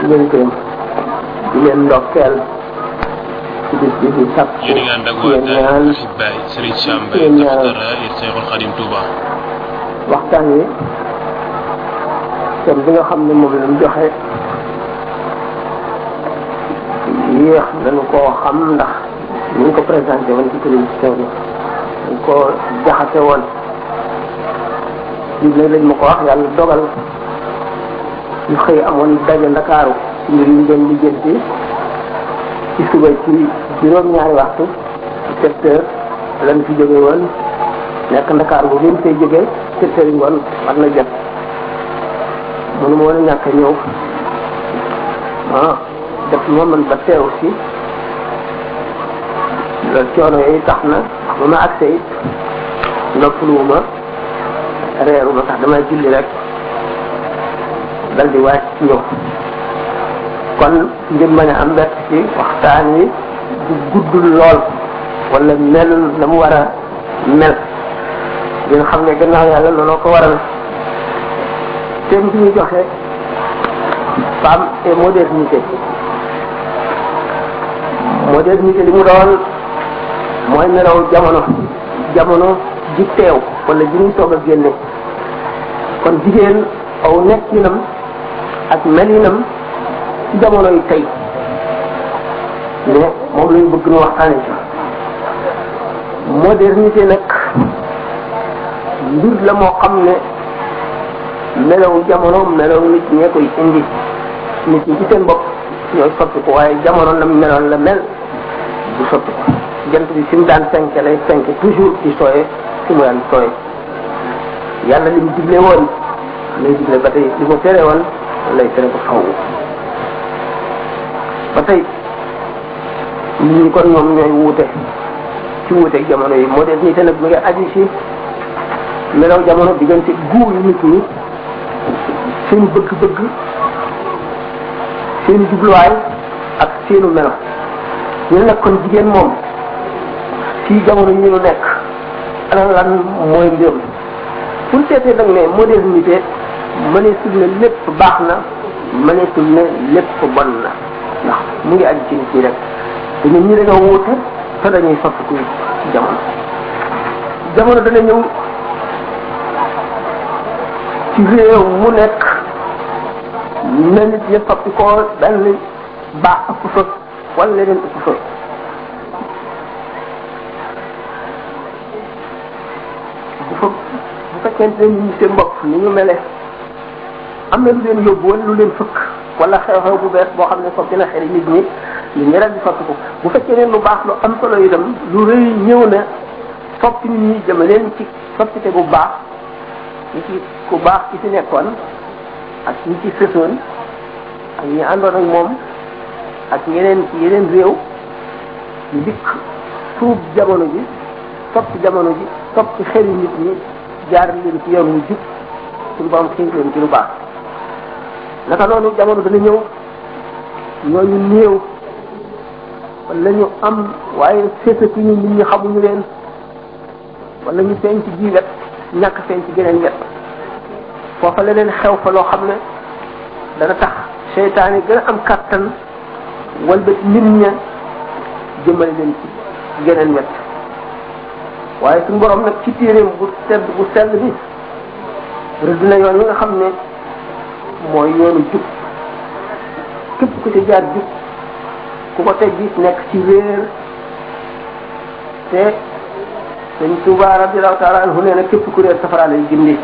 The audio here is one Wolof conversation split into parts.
di leen gërëm di leen ndokkeel ci bis bi di sàkku yéen a ngi ànd ak waa yéen ñaan Daara Xibaay Serigne Sam Mbaye Yéen ñaar. Daftar Raayir Seexul Xadim Touba. waxtaan wi thème bi nga xam ne moom lañ joxe yéex nañu koo xam ndax ñu ngi ko présenté woon ci télévision bi dañ ko jaxase woon lii lañ ma ko wax yàlla dogal ñu xëy amoon daje ndakaaru ci mbir yu doon lijjanti ci suba ci juróom-ñaari waxtu sept heures lañ fi jóge woon nekk ndakaar bu ngeen fay jóge sept heures yi ngoon war na jot mënu ma woon a ñàkk a ñëw ah def ma man ba teew si loolu coono yooyu tax na ba ma accès it noppaluwuma reeru ba tax damay julli rek dal di waaj ñëw kon ngir mën a am bett ci waxtaan yi du guddul lool wala melul na mu war a mel ngeen xam ne gannaaw yàlla looloo ko waral thème bi ñu joxe femme et modernité modernité li mu doon mooy melaw jamono jamono ji teew wala ji ñuy soog a génne kon jigéen aw nekkinam ak melinam ci jamono yi tey ne moom lañu bëgg nu waxtaane ci modernité nag mbir la moo xam ne melaw jamono melaw nit ñee koy indi nit ñi ci seen bopp ñooy soppi ko waaye jamono la meloon la mel du sotti ko jant bi fi mu daan fenke lay fenke toujours di sooyee fi mu daan sooyee yàlla li mu digle woon lay digle ba tey li mu tere woon lay tere ko faw ba tey nit ñi kon ñoom ñooy wuute ci wuute jamono yi modernité nag mi ngi aju ci melaw jamono diggante guur yu nit ñi seen bëgg-bëgg seen jubluwaay ak seenu melo ñu ne nag kon jigéen moom ci jamono ñu nu nekk ana lan mooy mbirum pour seetee nag ne modernité mëneesul ne lépp baax na mëneesul ne lépp bon na ndax mu ngi aju ci nit ñi rek te ñun ñi dañoo wuute te dañuy soppiku ci jamono jamono dana ñëw ci réew mu nekk na nit ñi soppi ko benn baax ëpp fa wala leneen ëpp fa bu fekkente ne ñu seen bopp ni ñu mele am na lu leen yóbbu wala lu leen fëkk wala xew-xew bu bees boo xam ne soppi na xeri nit ñi nit ñi rek di soppi ko bu fekkee ne lu baax lu am solo itam lu rëy ñëw na soppi nit ñi jëme leen ci soppite bu baax ci ku baax ci si nekkoon ak ñi ci sësoon ak ñi àndoon ak moom ak yeneen ci yeneen réew ñu dikk tuub jamono ji topp jamono ji topp ci xeli nit ñi jaar leen ci yoon wu jub suñu borom xiir leen ci lu baax naka noonu jamono dana ñëw ñooñu néew wala ñu am waaye seetatuñu nit ñi xamuñu leen wala ñu feeñ ci bii wet ñàkk feeñ ci geneen wet foofa la leen xew fa loo xam ne dana tax seytaan yi gën a am kàttan walba nit ña jëmale leen ci geneen wet waaye suñu borom nag ci téeréem bu sedd bu sell bi rëdd na yoon yi nga xam ne mooy yoonu jub képp ku ci jaar jub ku ko teg gis nekk ci réer te sëñ Tuuba radiyallahu taala anhu nee na képp ku réer safara lay gindi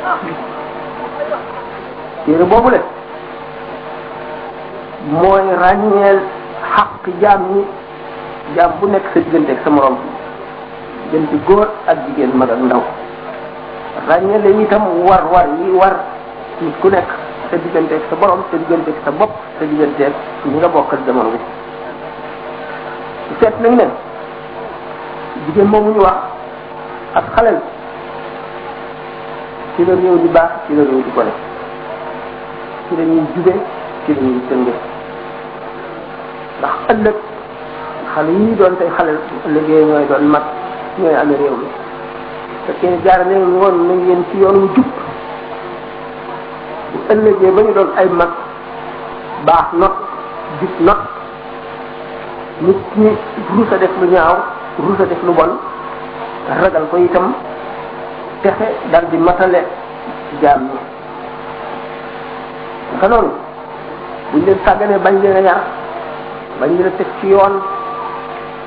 téere boobu le mooy ràññeel xaq jaam ñi jaam bu nekk sa diggante ak sa morom diggante góor ak jigéen mag ak ndaw ràññeel leen itam war war yi war nit ku nekk sa diggante ak sa borom sa diggante ak sa bopp sa diggante ak ñi nga bokkal jamono bi seet nañ ne jigéen moomu ñu wax ak xalel ci la réew di baax ci la réew di ko def ci la ñuy jube ci la ñuy tënge ndax ëllëg xale yi doon tey xalel ëllëgee ñooy doon mag ñooy amee réew mi te kenn jaara ne woon nañ leen ci yoon wu jub bu ëllëgee ba ñu doon ay mag baax not jub not nit ki rus a def lu ñaaw rus a def lu bon ragal ko itam texe dal di matale jaam ñi naka noonu buñ leen sàgganee bañ leen a yar bañ leen a teg ci yoon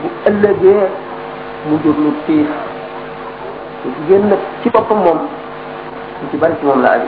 bu ëllëgee mu jur lu tiis te jigéen nag ci boppam moom lu ci bari ci moom la aju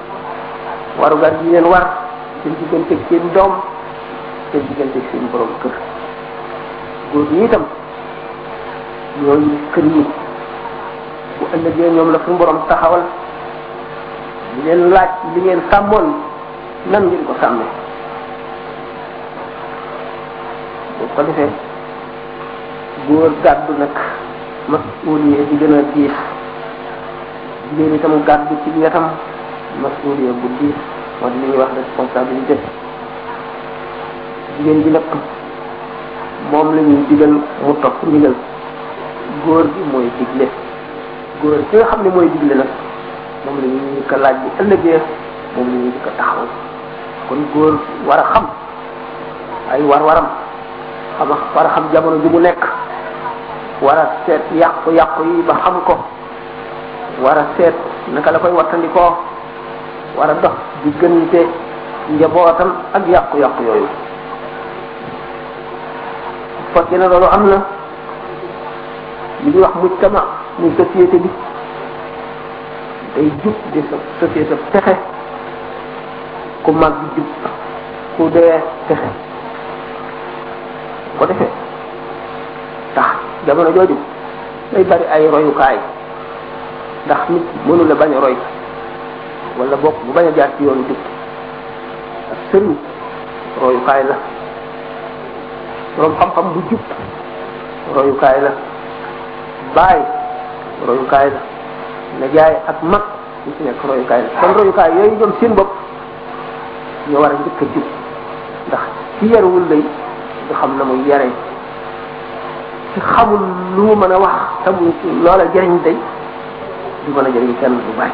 warugar bi leen war seen diggante ak seen doom seen diggante ak seen borom kër góor ñi itam ñooñu kër yi bu ëllëgee ñoom la suñu borom taxawal di leen laaj li ngeen sàmmoon nan ngeen ko sàmmee bu ko defee góor gàddu nag mas ulier di gën a diis jigéen itam gàddu ci wetam masuuliya bu diis moo di li ñuy wax responsabilité jigéen ji nag moom la ñuy digal mu topp ndigal góor gi mooy digle góor ki nga xam ne mooy digle nag moom la ñuy ko laaj bu ëllëgee moom la ñuy ko taxaw kon góor war a xam ay war-waram xam war a xam jamono ji mu nekk war a seet yàqu-yàqu yi ba xam ko war a seet naka la koy wattandikoo war a dox diggante njabootam ak yàqu-yàqu yooyu fekkee ne loolu am na li ñuy wax mujtama muy société bi day jub di société texe ku mag di jub ku dee texe ko defee tax jamono jooju day bari ay royukaay ndax nit mënu la bañ a roy wala bokk bu bañ a jaar ci yoonu jub ak sëriñ royukaay la borom xam-xam bu jub royukaay la baay royukaay la na jaay ak mag ñu ci nekk royukaay la kon royukaay yooyu ñoom seen bopp ñu war a njëkk a jub ndax ci yaruwul lay du xam na muy yare ci xamul lu mu mën a wax te mu loola jëriñ day du mën a jëriñ kenn bu bari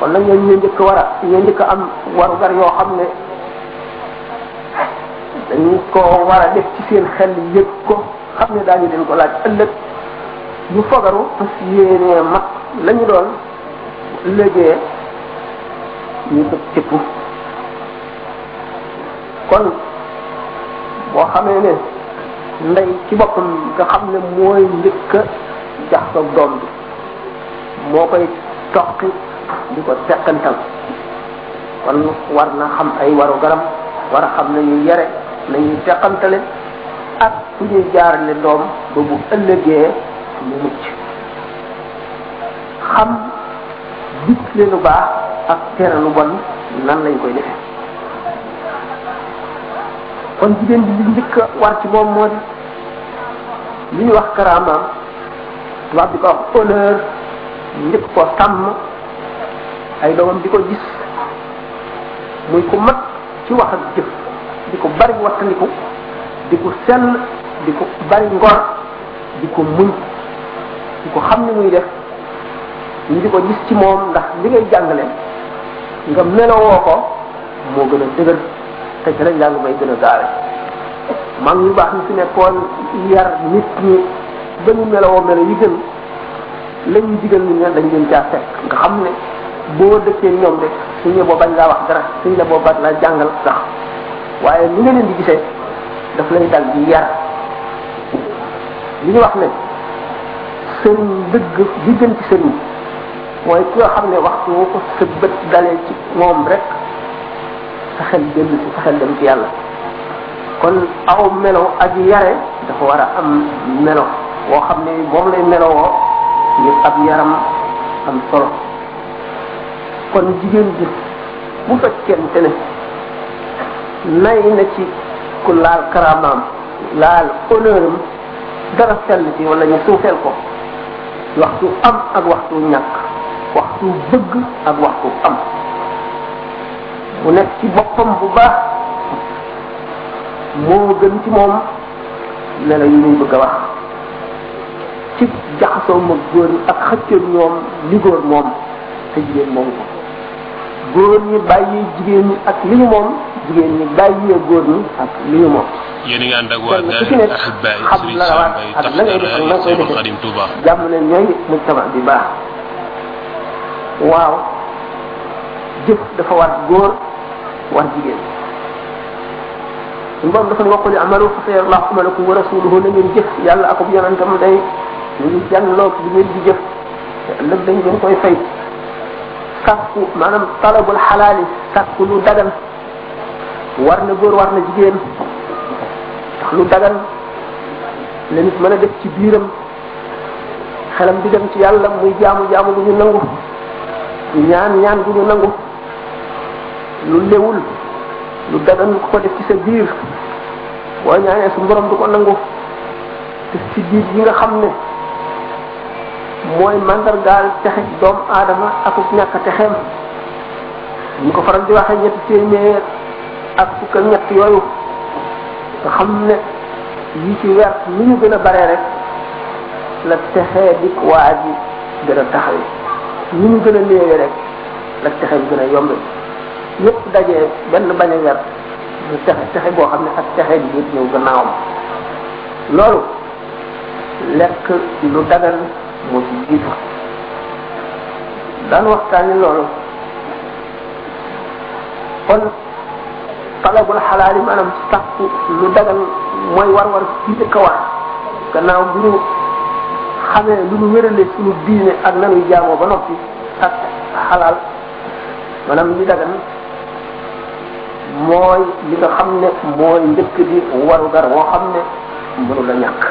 kon nag ñooñu ñoo njëkk war a ñoo njëkk am warugar yoo xam ne dañu ko war a def ci seen xel yëg ko xam ne daañu leen ko laaj ëllëg ñu fogaru parce que yéenee mag la doon léegi ñu ko cëpp kon boo xamee ne ndey ci boppam nga xam ne mooy njëkk a jax sa doom bi moo koy toqi di ko teqantal kon war na xam ay waru garam war a xam nañu yare nañuy teqantale ak fu ñuy jaarale doom ba bu ëllëgee mu mucc xam digle lu baax ak tere lu bon nan lañ koy defee kon jigéen bi li njëkk a war ci moom moo di li ñuy wax karaamaam tubaab di ko wax honneur njëkk ko sàmm ay doomam di ko gis muy ku mat ci wax ak jëf di ko bari wattandiku di ko sell di ko bari ngor di ko muñ di ko xam ni muy def ñu di ko gis ci moom ndax li ngay jàngale nga melowoo ko moo gën a dëgër te ci la njàng may gën a gaawe mag ñu baax ñu fi nekkoon yar nit ñi ba ñu melowoo melo yi gën la ñuy digal nit ñi dañ leen caa fekk nga xam ne boo dëkkee ñoom de suñ la boo bañ laa wax dara suñ la boo bañ laa jàngal sax waaye ni nga leen di gisee daf lay dal di yar li ñu wax ne sëriñ dëgg li gën ci sëriñ mooy ki nga xam ne waxtu woo ko sa bët dalee ci moom rek sa xel dellu si sa xel dem ci yàlla kon aw melo ak yare dafa war a am melo woo xam ne moom lay melowoo ngir ab yaram am solo kon jigéen ji bu fekkente ne nay na ci ku laal karaamaam laal honneur am dara sell ci wala ñu suufeel ko waxtu am ak waxtu ñàkk waxtu bëgg ak waxtu am mu nekk ci boppam bu baax moo gën ci moom melo yi ñuy bëgg a wax ci jaxasoo mag góor ñi ak xëccëg ñoom li góor moom te jigéen moom ko góor ñi bàyyi jigéen ñi ak li ñu moom jigéen ñi bàyyi góor ñi ak li ñu moom yéen a ngi ànd ak waa kenn ku ci nekk Ahibbaay xam Sëriñ la la Sam Mbaye ak la ngay def ak la nga koy Seexul Xadim defee Touba jàmm ne ñooy mujtama bi baax waaw jëf dafa war góor war jigéen suñu borom dafa ne waqul amalu fa sayara Allahu amalakum wa rasuluhu na ngeen jëf yàlla ak ab yonentam day ñu ngi jàngloo li ngeen di jëf te ëllëg dañ leen koy fay sàkku maanaam talabul xalaali sàkku lu dagan war na góor war na jigéen ndax lu dagan la nit mën a def ci biiram xelam di dem ci yàlla muy jaamu jaamu gu ñu nangu ñaan ñaan gu ñu nangu lu lewul lu dagan ku ko def ci sa biir boo ñaanee su borom du ko nangu te si biir yi nga xam ne mooy mandargaal texe doomu aadama ak ñàkk texeem ñu ko faral di waxee ñetti téeméer ak fukk ak ñett yooyu nga xam ne yi ci weer lu ñu gën a bare rek la texee di waa ji gën a taxawe lu ñu gën a néewe rek la texe bi gën a yombe yépp dajee benn bañ a weer lu texe texe boo xam ne ak texe bi yëpp ñëw gannaawam loolu lekk lu dagan moo ci jiitu daan waxtaani loolu kon talabul xalaal yi maanaam sàkku lu dagan mooy war-war ci njëkk a war gannaaw bu ñu xamee lu ñu wéralee suñu diine ak nanuy jaamoo ba noppi ak xalaal maanaam li dagan mooy li nga xam ne mooy njëkk di warugar woo xam ne mënu la ñàkk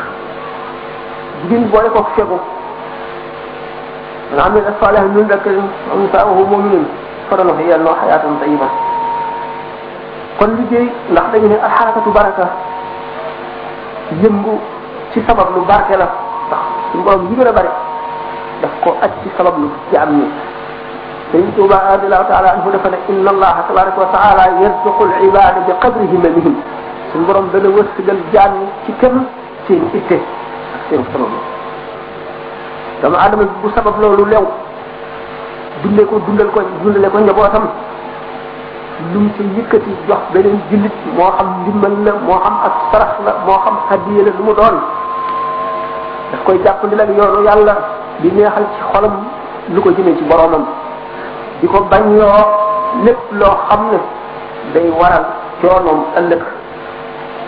jigéen boole ko fegu man amila salihan min dakarin aw unsaa wa huwa mu'minun falanuhyiyannahu hayaatan tayyiba kon liggéey ndax dañu ne alxarakatu baraka yëngu ci sabab lu barke la ndax suñu borom yi gën a bari daf ko aj ci sabab lu ci am ni sëriñ Tuuba radiallahu taala anhu dafa ne inna allaha tabaraka wa taala yarzuqu al ibada bi qadri himmamihim suñu borom dana wërsëgal jaam yi ci kenn seen itte seen sabab dama adama bu sabab loolu lew dundee ko dundal ko dundale ko njabootam lu mu ci yëkkati jox beneen jullit moo xam ndimbal la moo xam ak sarax la moo xam addiye la lu mu doon daf koy jàppandi la yoonu yàlla di neexal ci xolam lu ko jëmee ci boromam di ko bañ loo lépp loo xam ne day waral coonoom ëllëg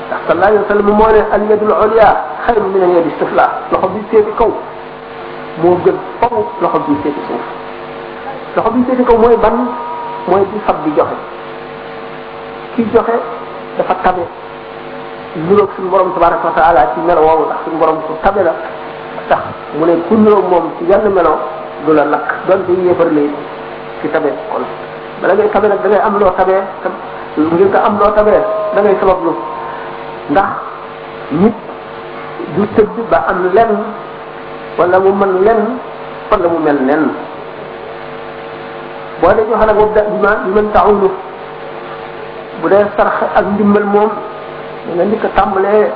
ndax sallallahu alayhi wa sallam moo ne al yadul ulya xayru min al yadi sufla loxo bi seeti kaw moo gën faw loxo bi seeti suuf loxo bi seeti kaw mooy ban mooy di fab di joxe ki joxe dafa tabe nuroog suñu borom tabaraka wa taala ci melo woowu ndax suñu borom su tabe la tax mu ne ku nuroog moom ci yenn melo du la lakk donte yéefar la it ci tabe kon bala ngay tabe nag da ngay am loo tabee te ngir nga am loo tabee da ngay sabablu ndax nit du tëdd ba am lenn wala mu mën lenn wala mu mel nenn boo dee joxe nag boobu da bi ma bi mën taxawlu bu dee sarax ak ndimbal moom da nga njëkk a tàmbalee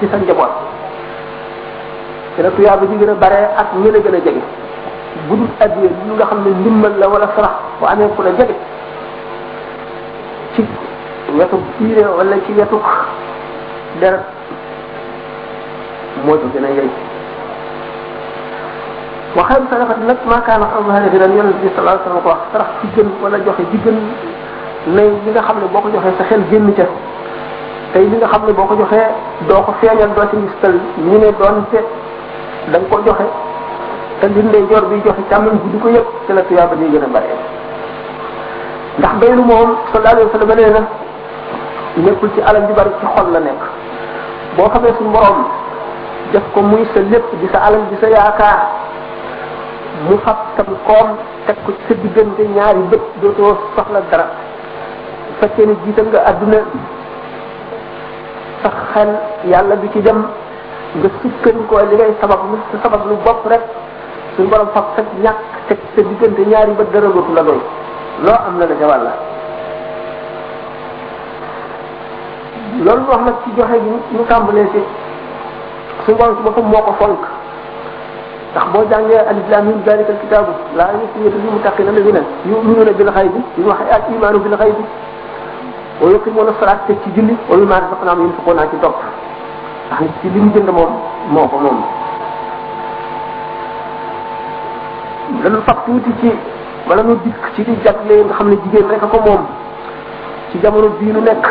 ci sa njaboot ci la tuyaaba ji gën a bare ak ñi la gën a jege bu dul addiye bi nga xam ne ndimbal la wala sarax bu amee ku la jege ci wetu biire wala ci wetu deret moo ci gën a yey wa xayru sadaqat nag maa kaana azhara bi lan yonent bi sallallahu alayhi wasallam ko wax sarax ci gën wala joxe ci gën nay li nga xam ne boo ko joxee sa xel génn ca tey li nga xam ne boo ko joxee doo ko feeñal doo ci ngistal ñu ne doonte da nga ko joxe te li ndey jor bi joxe càmmoñ bi di ko yëg ci la tuyaaba di gën a bare ndax baylu moom sallallahu alayhi wasallam nee na nekkul ci alal ju bari ci xol la nekk boo xamee suñu borom def ko muy sa lépp di sa alal di sa yaakaar mu fab sam koom teg ko ci sa diggante ñaari bët dootoo soxla dara bu fekkee ne jiital nga àdduna sa xel yàlla du ci dem nga sukkandikoo li ngay sabab lu sa sabab lu bopp rek suñu borom fab sa ñàkk teg sa diggante ñaari ba dara dootu la doy loo am la la ca wàlla loolu mu wax nag ci joxe gi ñu tàmbalee si suñu borom si boppam moo ko fonk ndax boo jàngee alif lam mim dalika alkitabu laa yusmitu lil muttaqina alladina yuminuna bil xaybi li ñu wax al imanu bil xaybi wa yuqimuuna salaat teg ci julli wa mimmaa razaqnaahum yunfiquun ci topp ndax nit ci li mu jënd moom moo ko moom dañu fab tuuti ci wala nu dikk ci di jagle nga xam ne jigéen rek a ko moom ci jamono bii nu nekk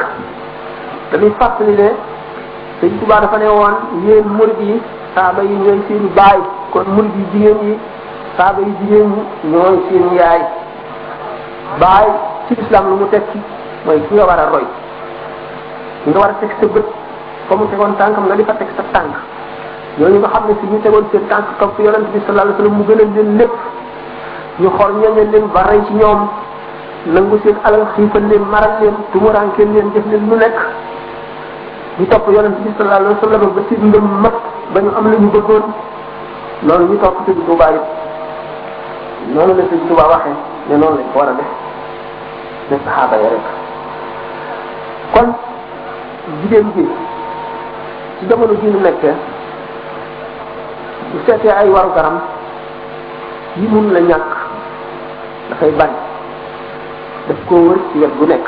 dañuy fàttali ne sëñ Tuubaa dafa ne woon yéen murid yi saaba yi ñooy seen baay kon murid yi jigéen yi saaba yi jigéen ñi ñooy seen yaay baay ci lislaam lu mu tekki mooy ki nga war a roy ki nga war a teg sa bët fa mu tegoon tànkam nga di fa teg sa tànk ñooñu nga xam ne si ñu tegoon seen tànk topp yonent bi sallallahu alayhi wasallam mu gën a leen lépp ñu xool ñooñu leen ba rey ci ñoom nangu seen alal xiifal leen maral leen tumuraankeel leen def leen lu nekk ñu topp yonent bi sallallahu alayhi wasallam ba ci ngëm mat ba ñu am lu ñu bëggoon noonu ñu topp sëñ Tuubaa yi noonu la sëñ Tuubaa waxee ne noonu lañ ko war a def ne saxaaba ya rek kon jigéen ji ci jamono ji ñu nekkee bu seetee ay waru garam yi mun la ñàkk dafay bari daf koo wër ci wet gu nekk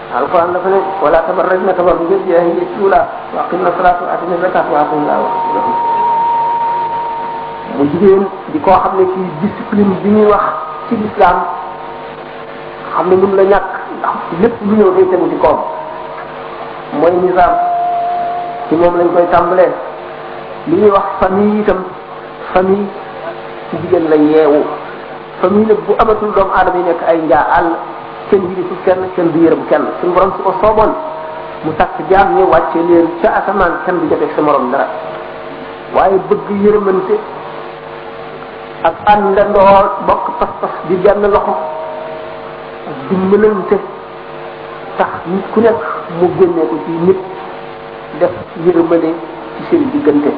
alquran dafa ne wala tabarraj na tabar ngir jeex ngir cuula wa qim na salaatu atina zakat wa atina laa wax mu jigéen di koo xam ne kii discipline bi ñuy wax ci lislaam xam ne mun la ñàkk ndax lépp lu ñëw day tegu ci koom mooy nizaam ci moom lañ koy tàmbalee li ñuy wax famille itam famille ci jigéen la yeewu fa muy nag bu amatul doomu aadama yi nekk ay njaa àll kenn yilifu kenn kenn du yërëm kenn suñu borom su ko sooboon mu takk jaam ñi wàcce leen ca asamaan kenn du joteeg sa morom dara waaye bëgg yërmante ak àndandoo bokk pas-pas di benn loxo ak dimbalante tax nit ku nekk mu génnee ko ci nit def yërmande ci seen diggante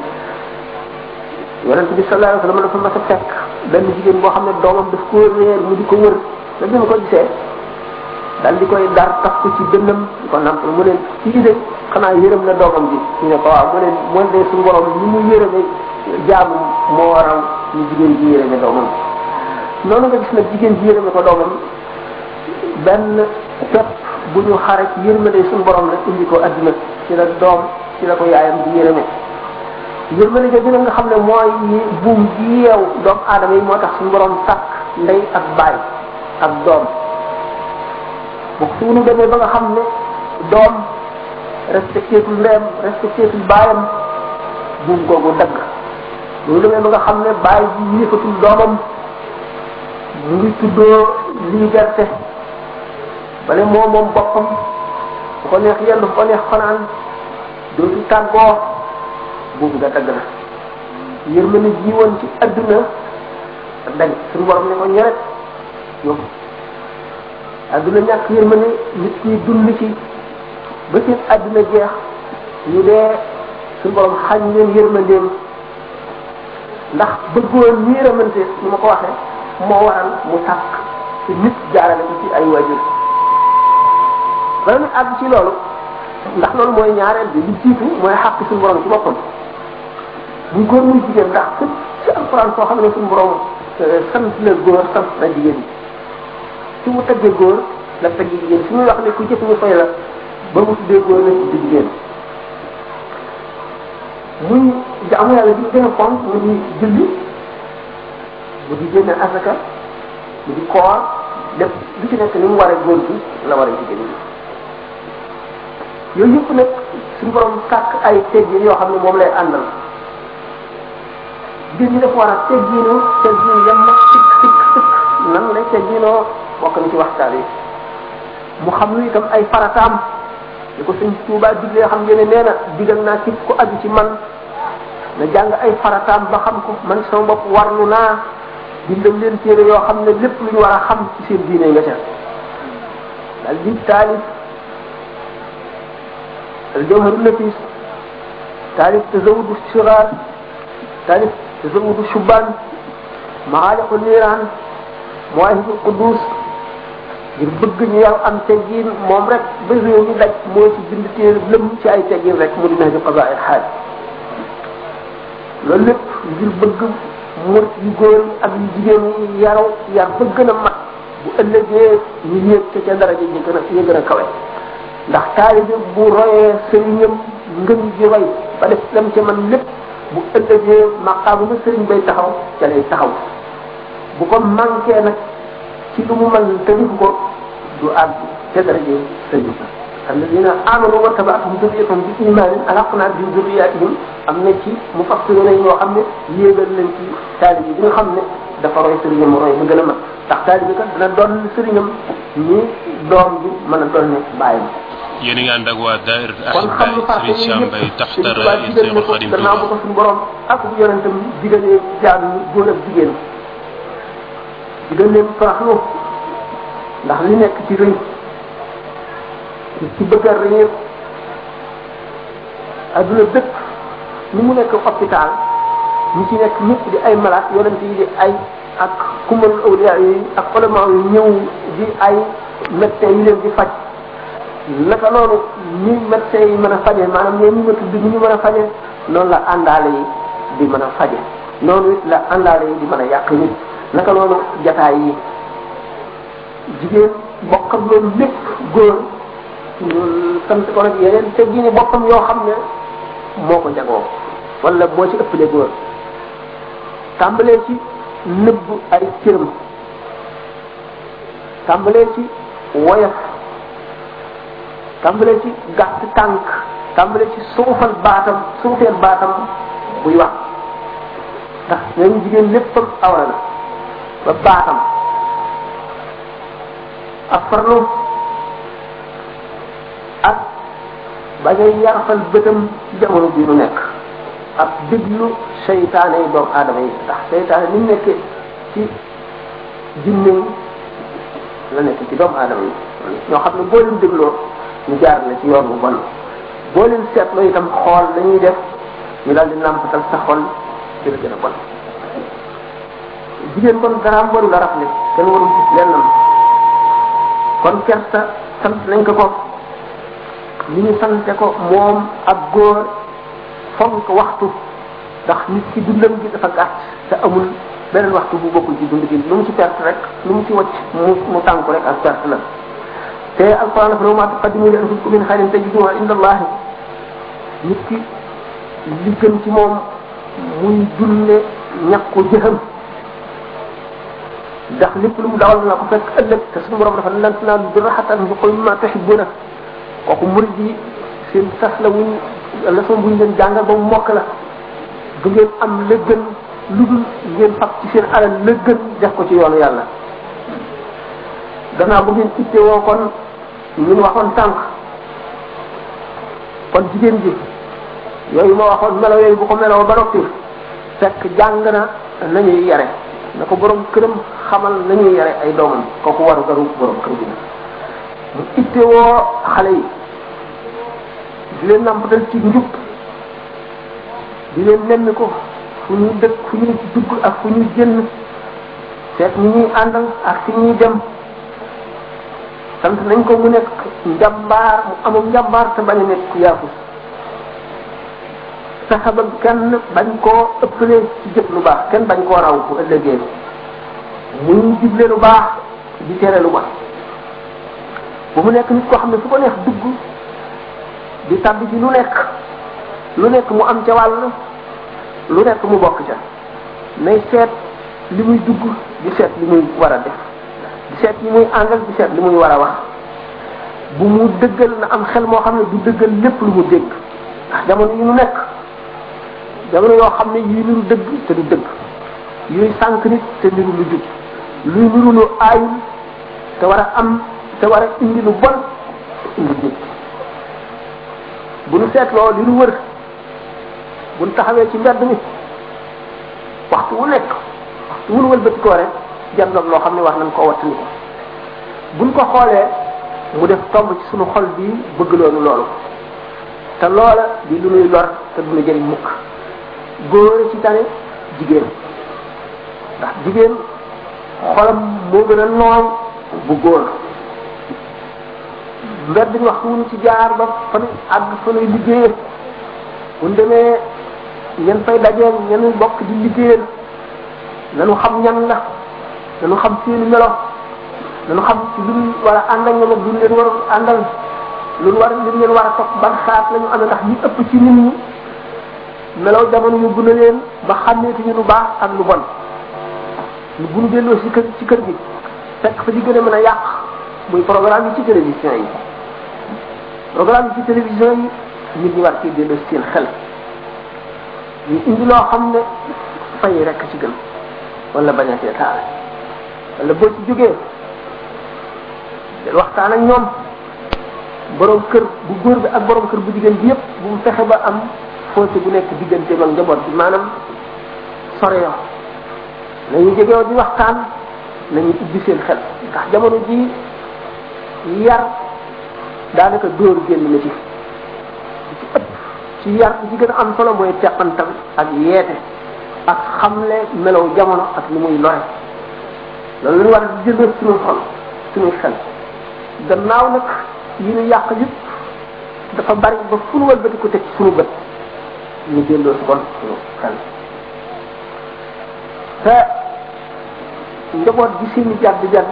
yonent bi sallallahu alayhi wa sallam dafa mas a fekk benn jigéen boo xam ne doomam daf ko réer mu di ko wër da bi mu ko gisee dal di koy dar tax ko ci dënnam di ko namp mu ne ci de xanaa yërëm na doomam bi ñu ne ko waaw mu ne moom de suñu borom ni mu yërëme jaamu moo waral ñu jigéen ji yërëme doomam noonu nga gis nag jigéen ji yërëme ko doomam benn pepp bu ñu xare ci yërmande suñu borom la indi ko adduna ci la doom ci la ko yaayam di yërëme yërmande jooju nag nga xam ne mooy buum ji yeew doomu aadama yi moo tax suñu borom sàkk ndey ak baay ak doom bu suñu demee ba nga xam ne doom respecté tul ndeyam respecté tul baayam buum googu dagg bu ñu demee ba nga xam ne baay ji yilifatul doomam mu ngi tuddoo liberté bale moo moom boppam bu ko neex yenn bu ko neex fanaan dootu tàggoo boobu nga dagg na yërmande ji woon ci adduna dañ suñu borom ne ko ñeret yóbbu adduna ñàkk yërmande nit ki dund ci ba seen adduna jeex ñu dee suñu borom xañ leen yërmandeem ndax bëggoon ñi ramante ni ma ko waxee moo waral mu sàkk te nit jaarale ko ci ay waajur bala ñu àgg ci loolu ndax loolu mooy ñaareel bi li jiitu mooy xàq suñu borom ci boppam bu góor muy jigéen ndax fu ci alxuraan soo xam ne suñu borom euh, sant la góor sant na jigéen ñi fi mu tëggee góor la tëggee jigéen fi muy wax ne ku jëf ñu fay la ba mu tuddee góor la tudd jigéen muy jaamu yàlla bi gën a fonk mu di julli mu di génne asaka mu di koor lépp lu ci nekk ni mu waree góor bi la waree jigéen bi yooyu yëpp nag suñu borom sàkk ay teggin yoo xam ne moom lay àndal jigéen ñi dafa war a teggiinu teggiin yem na sikk sikk sikk nan lay teggiinoo bokk na ci waxtaan yi mu xam lu itam ay farataam li ko sëñ Tuubaa diglee xam ngeen ne nee na digal naa képp ku aju ci man na jàng ay farataam ba xam ko man sama bopp warlu naa bindal leen téere yoo xam ne lépp lu ñu war a xam ci seen diine nga ca dal di taalif al jawharu nafis taalif tazawudu sigaar taalif tazawudu shubaan maaliku niiraan muwaahibul quddus ngir bëgg ñu yow am teggiin moom rek ba réew mi daj moo ci bind téere lëm ci ay teggiin rek mu dina ñu xasaa ay xaaj loolu lépp ngir bëgg mur yu góor yi ak yu jigéen yi yaraw yar ba gën a mat bu ëllëgee ñu yéeg ca ca daraja ji gën a ya gën a kawe ndax taalibe bu royee sëriñam ngën ji roy ba def lam ca man lépp bu ëllëgee maqaam nga sëriñ bay taxaw ca lay taxaw bu ko manqué nag ci lu mu mën tënk ko du àgg ca daraje sëriñ sa alladina amanu wa tabaatuhum durriyatuhum bi imaanin alhaqnaa bi durriyatihim am na ci mu fassiru nañ ñoo xam ne yéegal nañ ci taalib yi bi nga xam ne dafa roy sëriñam roy ba gën a mag ndax taalib bi kat dana doon sëriñam ñi doom bi mën a doon ne bàyyam yéen a ngi ànd ak waa daayira kon xam lu farata yi Serigne Sam Mbaye yëpp taxta Sëriñ Tuubaa digal na ko gannaaw bu ko suñu borom ak bu yonentam digalee jaam ñi góor ak jigéen digal leen faraxlu ndax li nekk ci rëy ci ci bëgg a rëy adduna dëkk ni mu nekk hôpital ñi ci nekk ñëpp di ay malade yonent yi di ay ak kumal awliya yi ak ulama yi ñëw di ay médecin yi leen di faj naka noonu ñi médecin yi mën a faje maanaam ñoo ñu ma tudd ñu mën a faje noonu la àndaale yi di mën a faje noonu it la àndaale yi di mën a yàq nit naka noonu jataay yi jigéen bokk ak loolu lépp góor sant ko nag yeneen te gii ni boppam yoo xam ne moo ko jagoo wala moo ci ëppale góor tàmbalee ci nëbb ay cëram tàmbalee ci woyof tàmbalee ci gàtt tànk tàmbalee ci suufal baatam suufeel baatam buy wax ndax nañ jigéen léppam awra la ba baatam ak farlu ak ba ngay yarfal bëtam ci jamono bi nu nekk ak déglu seytaane yi doomu aadama yi ndax seytaane ni mu nekkee ci jinne yi la nekk ci doomu aadama yi ñoo xam ne boo leen dégloo ñu jaar la ci yoon bu bon boo leen seetloo itam xool dañuy def ñu daal di nàmpatal sa xol ci la gën a bon jigéen kon daraam waru la rafle kenn waru gis lennam kon kersa sant nañ ko ko li ñu sante ko moom ak góor fonk waxtu ndax nit ki dundam gi dafa gàtt te amul beneen waxtu bu bokkul ci dund gi lu mu ci perte rek lu mu ci wacc mu mu tànku rek ak perte la te alquran dafa ne ma tuqaddimu li anfusikum min xayrin tajiduhu inda allahi nit ki li gën ci moom muy dunde ñàkku jëxam ndax lépp lu mu dawal na ko fekk ëllëg te suñu borom dafa lant naa lu dara xataan ñu koy ma tuhibbuna kooku murid yi seen sas la wuñ leçon buñ leen jàngal ba mu mokk la du ngeen am la gën lu dul ngeen fab ci seen alal la gën def ko ci yoonu yàlla gannaaw bu ngeen itte woo kon lu ñu waxoon sànq kon jigéen ji yooyu ma waxoon melo yooyu bu ko meloo ba noppi fekk jàng na nañuy yare na ko borom këram xamal nañuy yare ay doomam kooku waru garu borom kër gi mu ittewoo xale yi di leen nampatal ci njub di leen nemmi ko fu ñuy dëkk fu ñuy dugg ak fu ñuy génn seet ñi ñuy àndal ak fi ñuy dem sant nañ ko mu nekk njàmbaar mu amul njàmbaar te bañ a nekk ku yaafu fexe ba kenn bañ koo ëppale ci jëf lu baax kenn bañ koo raw bu ëllëgee muy digle lu baax di tere lu baax bu mu nekk nit koo xam ne fu ko neex dugg di tàbbi ci lu nekk lu nekk mu am ca wàll lu nekk mu bokk ca nay seet li muy dugg di seet li muy war a def di seet ñi muy àndal di seet li muy war a wax bu mu dëggal na am xel moo xam ne du dëggal lépp lu mu dégg ndax jamono yi mu nekk jamono yoo xam ne yii niru dëgg te du dëgg yuy sànq nit te niru lu jub luy niru lu aayul te war a am te war a indi lu bon te indi jub bu nu seetloo li nu wër buñ taxawee ci mbedd mi waxtu wu nekk waxtu wun wëlbati koo rek jandoog loo xam ne war nañ koo wattani ko buñ ko xoolee mu def tomb ci suñu xol bi bëgg loonu loolu te loola di lu nuy lor te du nu jëriñ mukk góor ci tane jigéen ndax jigéen xolam moo gën a nooy bu góor mbedd ñu wax fu ñu ci jaar ba fa ne àgg fa lay liggéeyee bu ñu demee ñen fay dajeel ñen bokk di liggéeyal nanu xam ñan la nanu xam seeni melo nanu xam ci lu ñu war a àndal ñoom ak lu ñu leen war a àndal lu ñu war lu ñu leen war a topp ban xaat la ñu amee ndax ñi ëpp ci nit ñi melaw jamono ñu gën a leen ba xàmmeetuñu lu baax ak lu bon lu bu ñu delloo si kër ci kër gi fekk fa di gën a mën a yàq muy programme yi ci télévision yi programme yi ci télévision yi nit ñi war ci delloo seen xel ñu indi loo xam ne fay rekk ci gën wala bañ a seetaale wala boo ci jógee del waxtaan ak ñoom borom kër bu góor bi ak borom kër bu jigéen bi yépp bu mu fexe ba am foote bu nekk diggante ak njaboot bi maanaam sore yoo nañu jegewoo di waxtaan nañu ubbi seen xel ndax jamono ji yar daanaka dóor génn na ci ci ëpp ci yar ci gën a am solo mooy teqantal ak yeete ak xamle melow jamono ak ni muy lore loolu la ñu war a jëndee suñu xol suñu xel gannaaw nag yi ñu yàq yëpp dafa bari ba fu nu wëlbati ko teg ci suñu bët ñu delloo si bon suñu xel te njaboot gi seeni jàdd jàdd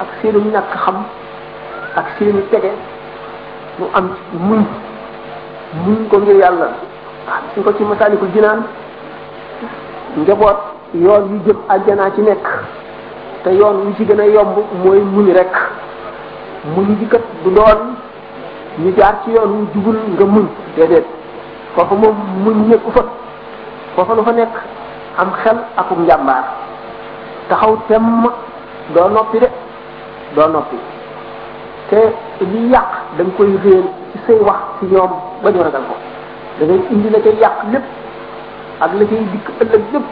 ak seeni ñàkk xam ak seeni tege mu am ci muñ muñ ko ngir yàlla waaw suñ ko ci masaalikul jinaan njaboot yoon yu jëm àjjanaa ci nekk te yoon wi ci gën a yomb mooy muñ rek muñ gi kat du doon ñu jaar ci yoon wu jubul nga muñ déedéet foofu moom muñ nekku fa foofa lu fa nekk am xel akum njàmbaar taxaw temm doo noppi de doo noppi te li yàq da nga koy réel ci say wax ci ñoom ba ñu ragal ko da ngay indi la cay yàq lépp ak la cay dikk ëllëg lépp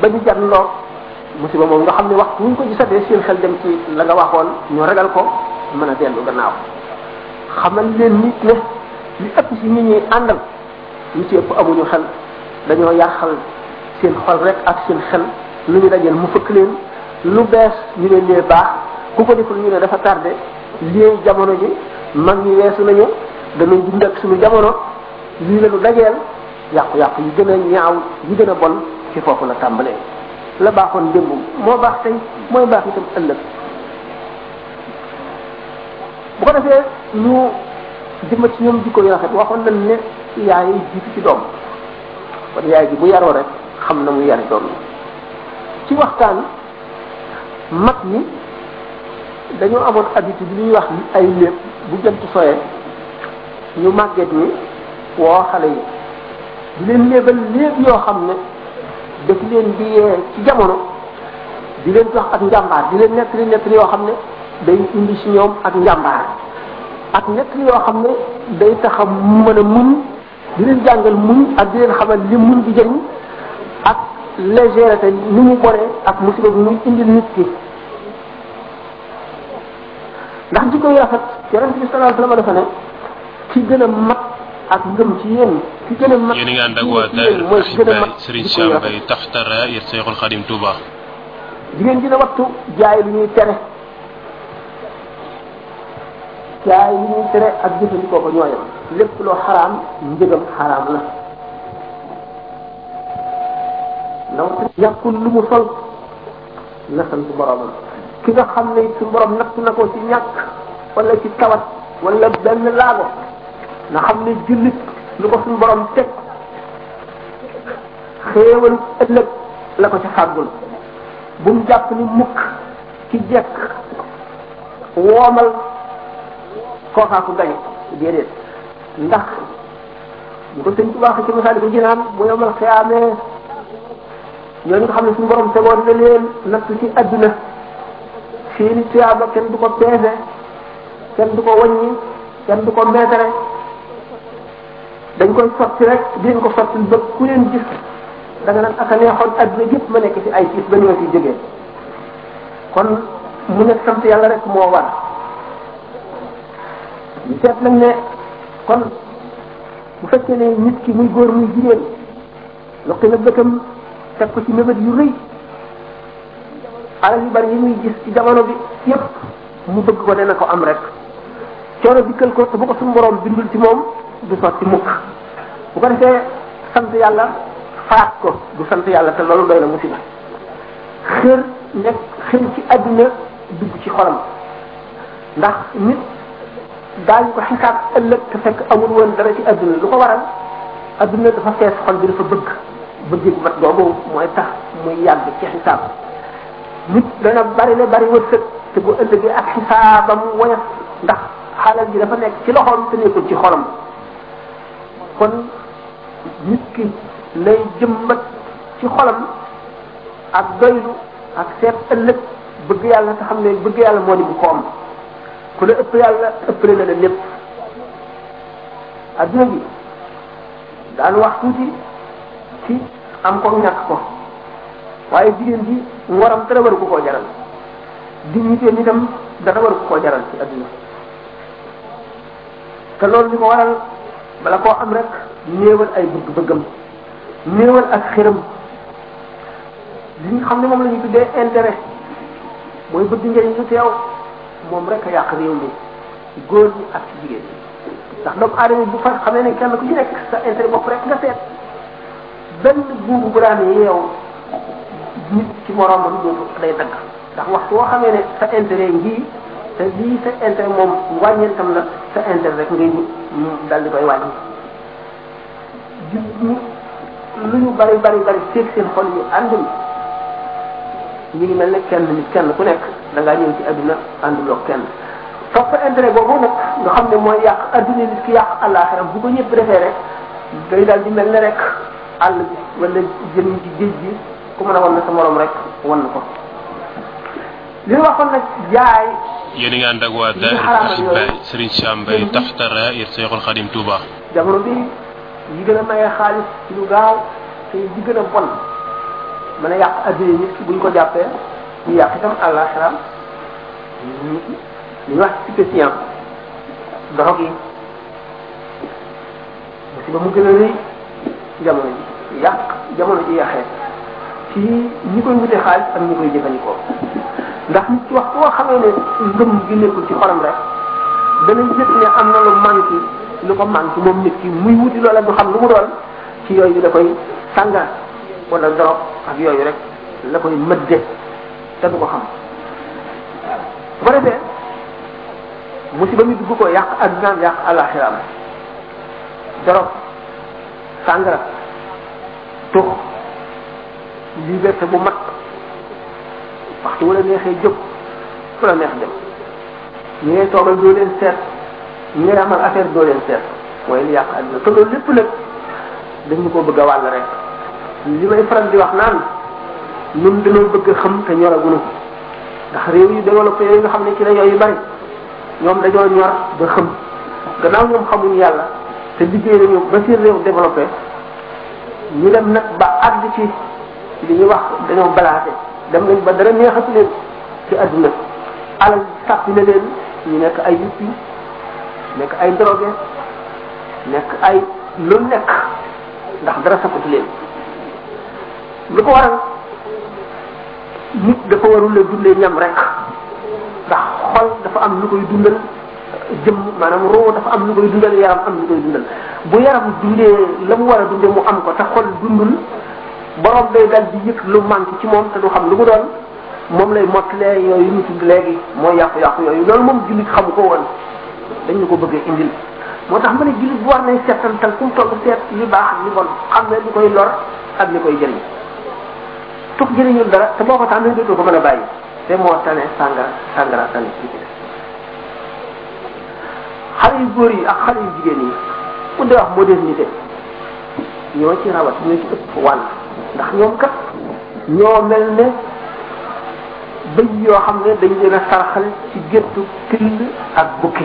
ba ñu jan loo musiba moom nga xam ne waxtu wuñ ko gisatee seen xel dem ci la nga waxoon ñu ragal ko mën a dellu gannaaw xamal leen nit ne li ëpp si nit ñi àndal ñu ci ëpp amuñu xel dañoo yaaxal seen xol rek ak seen xel lu ñu dajeel mu fëkk leen lu bees ñu ne lee baax ku ko deful ñu ne dafa tardé lii jamono ji mag ñi weesu nañu danañ dund ak suñu jamono lii la ñu dajeel yàqu-yàqu yi gën a ñaaw yi gën a bon ci foofu la tàmbalee la baaxoon démb moo baax tey mooy baax itam ëllëg bu ko defee ñu jëmma ci ñoom jikko yu rafet waxoon nañ ne yaay yi jiitu ci doom kon yaay ji bu yaroo rek xam na mu yare doom yi ci waxtaan mag ñi dañoo amoon habitude li ñuy wax ay lépp bu jant soyee ñu màgget ñi woo xale yi di leen léebal léeb yoo xam ne daf leen di yee ci jamono di leen jox ak njàmbaar di leen nekk li nekk li yoo xam ne day indi ci ñoom ak njàmbaar ak nekk li yoo xam ne day tax a mën a muñ di leen jàngal muñ ak di leen xamal li muñ di jëriñ ak légèreté ni mu bonee ak musiba bi muy indil nit ki ndax jikko yu rafet yonent bi sallallahu alayhi wa sallam dafa ne ki gën a mat ak ngëm ci yéen ki gën a mat yéen a ngi ànd ak waa daayira mooy ki gën a mat Serigne jikko yu Sam rafet Mbaye taxta raayat Seexul Xadim Touba jigéen dina wattu jaay lu ñuy tere jaay lu ñuy tere ak jëfandikoo ko ñooyam lépp loo xaraam njëgam xaraam la ndaw yàqul lu mu sol na sant boromam ki nga xam ne suñu borom natt na ko ci ñàkk wala ci tawat wala benn laago na xam ne jullit lu ko suñu borom teg xéewalu ëllëg la ko ca fàggul bu mu jàpp ni mukk ci jekk woomal kookaa ko gañe déedéet ndax ñu ko sëñ Tuubaa ci misaal ko jinaan bu yomal xiyaamee ñooñu nga xam ne suñu borom tegoon na leen natt ci àdduna seeni tuyaaba kenn du ko peese kenn du ko wàññi kenn du ko meetare dañ koy sotti rek di leen ko sotti ba ku leen gis da nga naan ak a neexoon àdduna yëpp ma nekk ci ay gis ba ñoo fi jógee kon mu nekk sant yàlla rek moo war ñu seet nag ne kon bu fekkee ne nit ki muy góor muy jigéen luqi na bëtam teg ko ci mébét yu rëy alal yu bari yi muy gis ci jamono bi yépp mu bëgg ko dana ko am rek coono dikkal ko te bu ko suñu borom bindul ci moom du sotti mukk bu ko defee sant yàlla faat ko du sant yàlla te loolu doy na musiba xër nekk xër ci àdduna dugg ci xolam ndax nit daañu ko xisaab ëllëg te fekk amul woon dara ci adduna lu ko waral adduna dafa fees xol bi dafa bëgg bëgg bu mat googu mooy tax muy yàgg ci xisaab nit dana bari la bari wërsëg te bu ëllëgee ak xisaabam woyof ndax xalal ji dafa nekk ci loxoom te nekkul ci xolam kon nit ki lay jëmbat ci xolam ak doylu ak seet ëllëg bëgg yàlla te xam ne bëgg yàlla moo di bu koom ku la ëpp yàlla ëppale na la lépp adduna bi daan wax tuuti ci am ko ñàkk ko waaye jigéen bi ngoram dara waru ko koo jaral dignité ni tam dara waru ko koo jaral ci adduna te loolu li ko waral bala koo am rek néewal ay bëgg-bëggam néewal ak xëram li ñu xam ne moom la ñu tuddee intérêt mooy bëgg njëriñ lu teew moom rek a yàq réew mi ci góor ñi ak ci jigéen ñi ndax doomu aadama bu fa xamee ne kenn ku ci nekk sa intérêt bopp rek nga seet benn buubu bu daan yeew nit ci moroomam dootu day dagg ndax waxtu woo xamee ne sa intérêt ngii te lii sa intérêt moom wàññeentam la sa intérêt rek ngay dal di koy wàññi gis ñu lu ñu bari bari bari seeg seen xol yi àndul ñu ngi mel ne kenn nit kenn ku nekk da ngaa ñëw ci adduna ànduloo kenn topp intérêt boobu nag nga xam ne mooy yàq adduna nit ki yàq àllaaxira bu ko ñëpp defee rek day daal di mel ne rek àll bi wala jëm ci géej gi ku mën a wan na sa morom rek wan na ko li ñu waxoon nag jaay yéen a ngi ànd ak waa daayira Ahibaay Serigne Sam Mbaye taxta raayir Seexul Xadim Touba jamono bi yi gën a maye xaalis ci lu gaaw te yi gën a bon mën a yàq adduna nit ki buñ ko jàppee ñu yàq itam àllaaxira ñu ñu wax stupéfiant drogue yi musiba mu gën a rëy jamono ji yàq jamono ji yaxee ci ñi koy wutee xaalis ak ñi koy jëfandikoo ndax nit ci wax koo xamee ne ngëm gi nekkul ci xolam rek dana yëg ne am na lu manqué lu ko manqué moom nit ki muy wuti loola du xam lu mu doon ci yooyu la koy sàngar wala dorog ak yooyu rek la koy mëdde te du ko xam bu ko defee musiba mi dugg ko yàq ak naam yàq alaxiraam dorog sàngara tux liberté bu mat waxtu wala neexee jóg fu la neex dem ñi ngay toogal doo leen seet ñi ngay amal affaire doo leen seet mooy li yàq àdduna te loolu lépp nag dañu ko bëgg a wàll rek li may faral di wax naan ñun dañoo bëgg a xam te ñoraguñu ndax réew yu développé yooyu nga xam ne ci la yooyu bari ñoom dañoo ñor ba xam gannaaw ñoom xamuñu yàlla te liggéey nañu ba seen réew développé ñu dem nag ba àgg ci li ñuy wax dañoo balaate dem nañ ba dara neexatu leen ci adduna alal sàppi na leen ñu nekk ay yuppi nekk ay drogué nekk ay lu nekk ndax dara sàppatu leen lu ko waral nit dafa warul a dundee ñam rek ndax xol dafa am lu koy dundal jëm maanaam roo dafa am lu koy dundal yaram am lu koy dundal bu yaram dundee la mu war a dundee mu am ko te xol dundul borom day dal di yëg lu manque ci moom te du xam lu mu doon moom lay mottalee yooyu ñu tudd léegi mooy yàqu-yàqu yooyu loolu moom jullit xamu ko woon dañ ñu ko bëggee indil moo tax ma ne jullit bu war nay seetantal fu mu toll seet li baax li bon xam ne li koy lor ak li koy jëriñ tux jëriñul dara te boo ko tàmmee dootul ko mën a bàyyi te moo tane sàngara sàngara tane ci ci xale yu góor yi ak xale yu jigéen yi ku dee wax modernité ñoo ci rawat ñoo ci ëpp wàll ndax ñoom kat ñoo mel ne bëy yoo xam ne dañ leen a sarxal ci géttu till ak bukki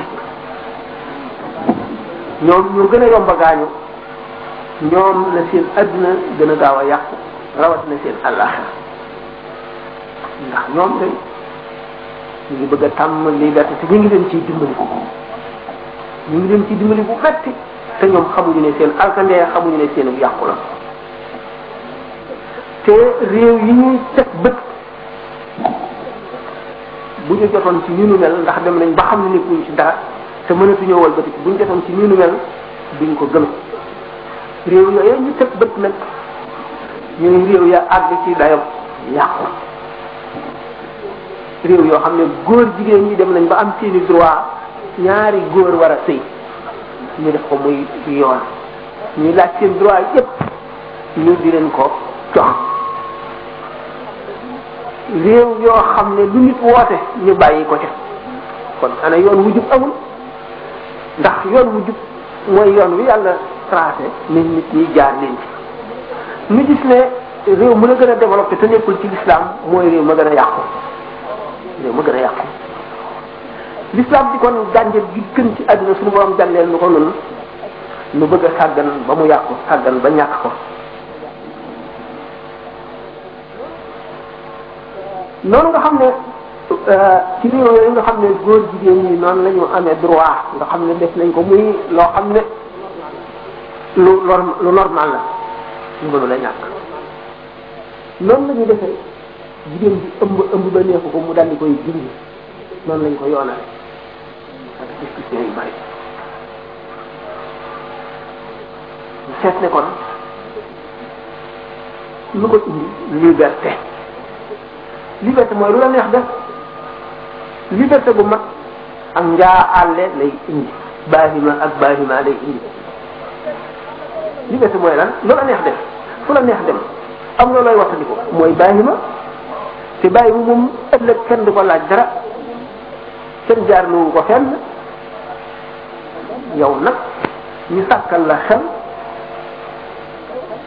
ñoom ñoo gën a yomb a gaañu ñoom la seen adduna gën a gaaw a yàqu rawatina seen àllaaxira ndax ñoom day ñu ngi bëgg a tàmm liberté te ñu ngi leen ciy dimbali ñu ngi leen ciy dimbali bu metti te ñoom xamuñu ne seen alkandee xamuñu ne seen yàqu la te réew yi ñuy teg bët bu ñu jotoon ci nii nu mel ndax dem nañ ba xam ne nekkuñ ci dara te mënatuñoo wal bëti bu ñu jotoon ci nii nu mel duñ ko gëm réew yooyu ñu tëb bët nag ñooy réew ya àgg ci dayo yàqu réew yoo xam ne góor jigéen ñi dem nañ ba am seeni droit ñaari góor war a sëy ñu def ko muy yoon ñuy laaj seen droit yépp ñu di leen ko jox réew yoo xam ne lu nit woote ñu bàyyi ko ca kon ana yoon wu jub amul ndax yoon wu jub mooy yoon wi yàlla tracé ne nit ñi jaar leen ci ñu gis ne réew mu la gën a développé te nekkul ci lislaam mooy réew ma gën a yàqu réew ma gën a yàqu l'islam di kon gànjër gi gën ci àdduna suñu borom jàlleel nu ko noonu nu bëgg a sàggan ba mu yàqu sàggan ba ñàkk ko noonu nga xam ne euh, ci réew yooyu nga xam ne góor jigéen ñi noonu la ñu amee droit nga xam ne def nañ ko muy loo xam ne lu lor lu normal la ñu mënu la ñàkk noonu la ñuy defee jigéen bi ëmb ëmb ba neexu ko mu daldi koy dindi noonu lañ ko yoonale ak discussion yu bari ñu seet ne kon lu ko indi liberté liberté mooy lu la neex def liberté bu mag ak njaa àlle lay indi baahima ak baahima lay indi liberté mooy lan lu la neex def fu la neex dem am loolooy waxtandiko mooy baahima te bàyyi bu moom ëllëg kenn du ko laaj dara kenn jaarloowu ko fenn yow nag ñu sàkkal la xel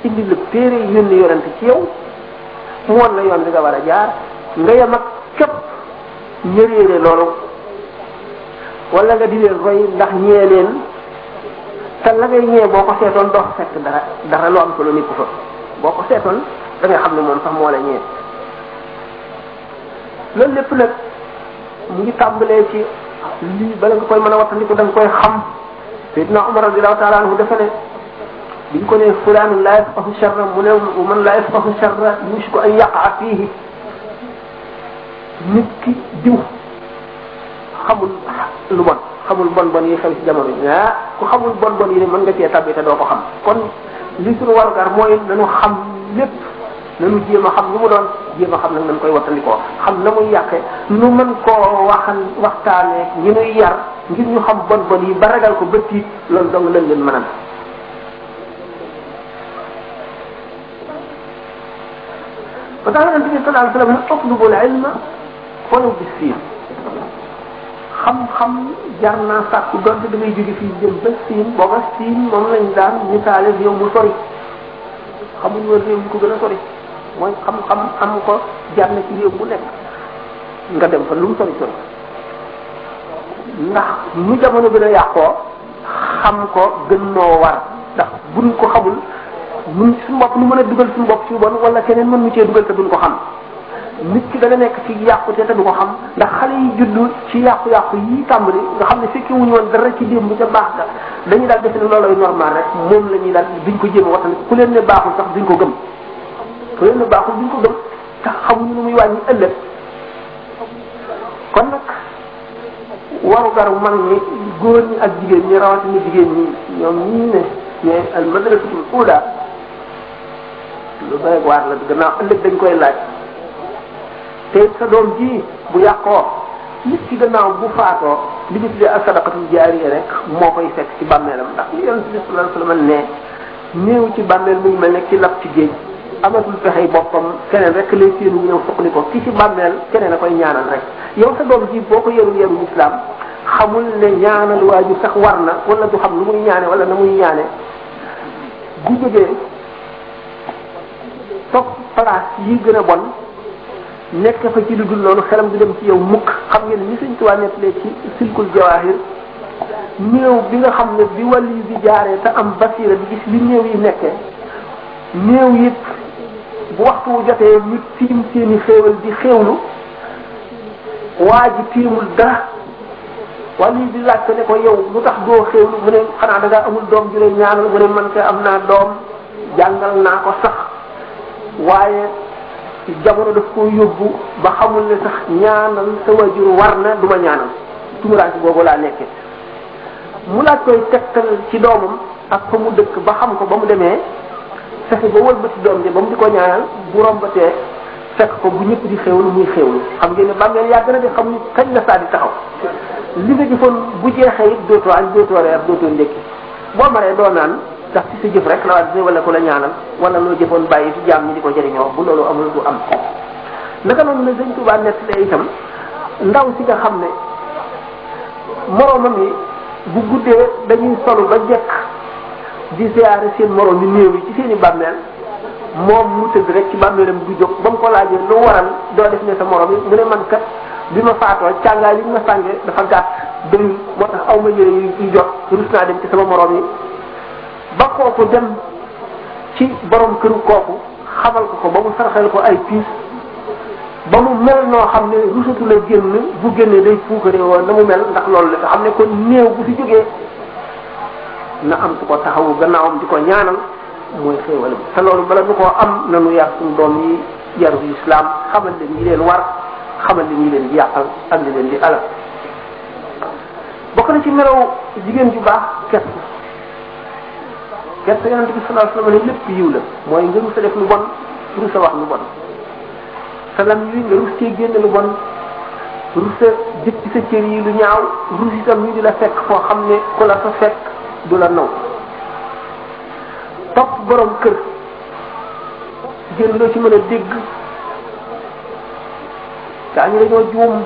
indi la téere yónni yonent ci yow mu won la yoon bi nga war a jaar nga yem ak képp ñëréere loolu wala nga di leen roy ndax ñee leen te la ngay ñëwee boo ko seetoon doo fekk dara dara loo am solo nit ko fa boo ko seetoon da nga xam ne moom sax moo la ñëwee loolu lépp nag mu ngi tàmbalee ci lii bala nga koy mën a wattandiku da nga koy xam Seydina Umar radiyallahu taala anhu dafa ne biñ ko ne fulaan laa yafqahu sharra mu ne man laa yafqahu sharra yushku an yaqa fiihi nit ki diw xamul lu bon xamul bon bon yi xew ci jamono yi ah ku xamul bon bon yi ne mën nga cee tabbi te doo ko xam kon li suñu warugar mooy nañu xam lépp nañu jéem a xam lu mu doon jéem a xam nag nañ koy wattandikoo xam na muy yàqe nu mën koo waxan waxtaanee ñi nuy yar ngir ñu xam bon bon yi ba ragal ko ba tiit loolu dong lañ leen mënal ba tax yonent bi sallallahu alayhi wa sallam ne utlubul ilma walaw bi siin xam-xam jar naa sàkku donte da ngay jóge fii jëm ba siin booba siin moom lañ daan misaale réew mu sori xamuñ woon réew mu ko gën a sori mooy xam-xam am ko jar na ci réew mu nekk nga dem fa lu mu sori sori ndax nu jamono gën a yàqoo xam ko gën noo war ndax buñ ko xamul mun suñu bopp nu mën a dugal suñu bopp ci bon wala keneen mën nu cee dugal te duñ ko xam nit ki dana nekk ci yàqute te du ko xam ndax xale yi juddu ci yàqu-yàqu yi tàmbali nga xam ne fekki wuñu woon dara ci démb ca baax ga dañuy daal defe ne loolooy normal rek moom la ñuy daal duñ ko jéem a wattan ku leen ne baaxul sax duñ ko gëm ku leen ne baaxul duñ ko gëm tax xamuñu lu muy wàññi ëllëg waru garu mag ñi góor ñi ak jigéen ñi rawatina jigéen ñi ñoom ñii ne ñooy al madrasatul ula lu doy waar la gannaaw ëllëg dañ koy laaj te sa doom ji bu yàqoo nit ci gannaaw bu faatoo li ñu tuddee as-sadaqatul jaariya rek moo koy fekk ci bàmmeelam ndax li yonent bi sallallahu alayhi wa sallam ne néew ci bàmmeel mu ngi mel ne ki lab ci géej amatul pexey boppam keneen rek lay séenu ñëw foqali ko ki ci bàmmeel keneen a koy ñaanal rek yow sa doom ji boo ko yarul yarul islam xamul ne ñaanal waa ji sax war na wala du xam lu muy ñaane wala na muy ñaane bu jógee topp place yi gën a bon nekk fa ci lu dul loolu xelam du dem ci yow mukk xam ngeen ni sëñ Tuubaa nettalee ci silkul jawaahir néew bi nga xam ne bi wàll yi di jaaree te am basiira di gis li néew yi nekkee néew yi bu waxtu wu jotee ñu tiim seeni xéewal di xéewlu waa ji tiimul dara wàll yi di laajte ne ko yow lu tax doo xéewlu mu ne xanaa da ngaa amul doom ju lay ñaanal mu ne man kay am naa doom jàngal naa ko sax waaye jamono daf ko yóbbu ba xamul ne sax ñaanal sa wajur war na du ma ñaanal tumuraanke boobu laa nekke mu laaj koy tegtal ci doomam ak fa mu dëkk ba xam ko ba mu demee fexe ba wëlbati doom ji ba mu di ko ñaanal bu rombatee fekk ko bu ñëpp di xéwlu muy xéwlu xam ngeen ne bàmmeel yàgg na di xam ni kañ la saa di taxaw li nga jëfoon bu jeexee it dootoo añ dootoo reer dootoo ndékki boo maree doo naan ndax ci sa jëf rek la waa wala ko la ñaanal wala loo jëfoon bàyyi ci jaam ñi di ko jëriñoo bu loolu amul du am naka noonu ne sëñ Tuubaa nett la itam ndaw si nga xam ne moroomam yi bu guddee dañuy solu ba jekk di ziyaare seen moroom yi néew yi ci seen i bàmmeel moom mu tëdd rek ci bàmmeelam du jóg ba mu ko laajee lu waral doo def ne sa morom yi mu ne man kat bi ma faatoo càngaay li ñu ma sàngee dafa gàtt dënn moo tax aw ma yére yu yu jot rus naa dem ci sama morom yi ba kooku dem ci borom këru kooku xamal ko ko ba mu sarxel ko ay piis ba mu mel noo xam ne rusatu la génn bu génnee day puukare woon na mu mel ndax loolu la nga xam ne kon néew bu fi jógee na am ku ko taxawu gannaawam di ko ñaanal mooy xéewalam te loolu bala nu koo am nanu yar suñu doom yi yaru islam xamal leen yi leen war xamal leen yi leen di yàqal ak li leen di alal bokk na ci melaw jigéen ju baax kett kett yonent bi sallallahu alayhi wasallam ne lépp yiw la mooy nga rus a def lu bon rus a wax lu bon sa lam yi nga rus cee génn lu bon rus a jëf ci sa cër yi lu ñaaw rus itam ñu di la fekk foo xam ne ku la fa fekk du la naw topp borom kër jël loo ci mën a dégg daa ñu dañoo juum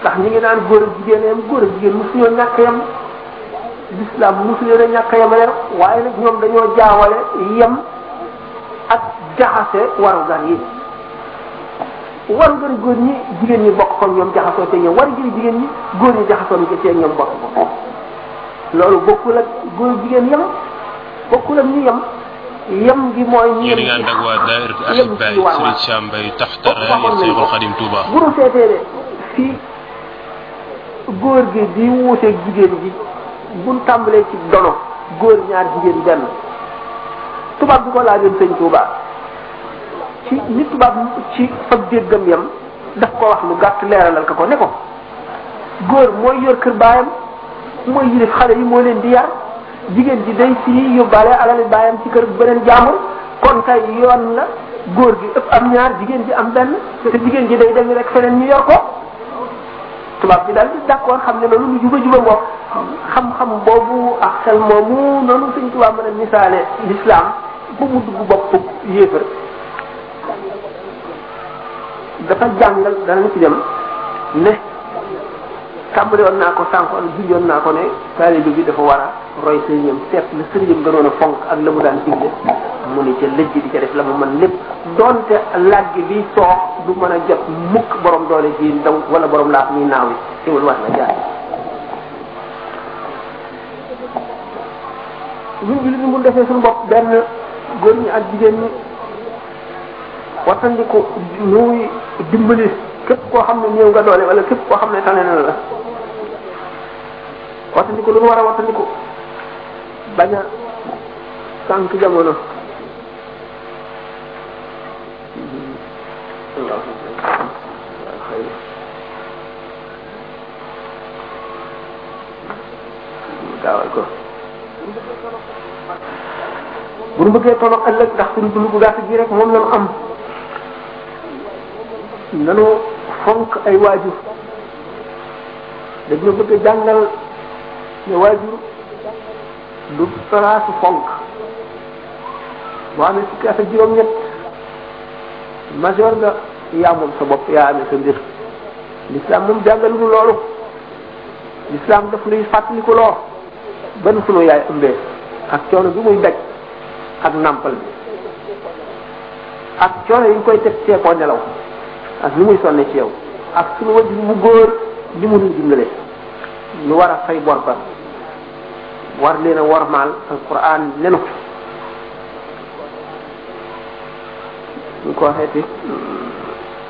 ndax ñu ngi naan góor ak jigéen yam góor ak jigéen mosu ñoo ñàkk yam l'islam mosu leen a ñàkk yam yam waaye nag ñoom dañoo jaawale yem ak jaxase warugar yi warugar góor ñi jigéen ñi bokk ko ñoom jaxasoo te ñoom warugar jigéen ñi góor ñi jaxasoo ni ko te ñoom bokk ko loolu bokkul ak góor jigéen yem bokkul ak ñu yem yem gi mooy. ñu yem yéen a ngi ànd ak waa daayiratu Ahibaay Serigne Sam Mbaye taxta raaya Seexul Xadim Touba. bu nu seetee de fii góor gi di wuute jigéen gi buñ tàmbalee ci dono góor ñaar jigéen benn tubaab bi ko laajoon sëñ Touba ci ni tubaab ci fab déggam yam daf ko wax lu gàtt leeralal ko ko ne ko góor mooy yor kër baayam mooy yilif xale yi moo leen di yar jigéen ji day fii yóbbaale alali baayam ci kër beneen jaamur kon kay yoon la góor gi ëpp am ñaar jigéen ji am benn te jigéen ji day dem rek feneen ñu yor ko tubaab bi daal di d'accord xam ne loolu lu juba juba ngoog xam-xam boobu ak xel moomu noonu suñ tubaab mën a misaale l'islam bu mu dugg bopp yéefar dafa jàngal danañ ci dem ne tàmbali woon naa ko sànq wala junj woon naa ko ne taalibe bi dafa war a roy sëriñam seet la sëriñam gënoon a fonk ak la mu daan digle mu ni ca lëjj di ca def la mu mën lépp donte làgg bi soox du mën a jot mukk borom doole ji ndaw wala borom laaf ñuy naaw yi teewul war na jaar. ñun jullit ñi bu defee suñu bopp benn góor ñi ak jigéen ñi. wattandiku muy dimbali képp koo xam ne néew nga doole wala képp koo xam ne tane na la wattandiku lu mu war a wattandiku bañ a sànq jamono gaawal ko bu nu bëggee tolloog ëllëg ndax suñu dund bu gàtt gi rek moom lañu am nanu fonk ay waajur dañu bëgg a jàngal ne waajur du palaasu fonk boo amee fukki at ak juróom-ñett majeur nga yaa moom sa bopp yaa amee sa mbir l'islam moom jàngalu loolu lislaam daf nuy fàttaliku loo ba nu sunu yaay ëmbee ak coono bi muy daj ak nàmpal bi ak coono yi ñu koy teg ceekoo nelaw ak ni muy sonne ci yow ak sunu wajur mu góor li mu nuy dimbale ñu war a fay bor ba war leen a wormaal alquran nenu ñu ko waxee ci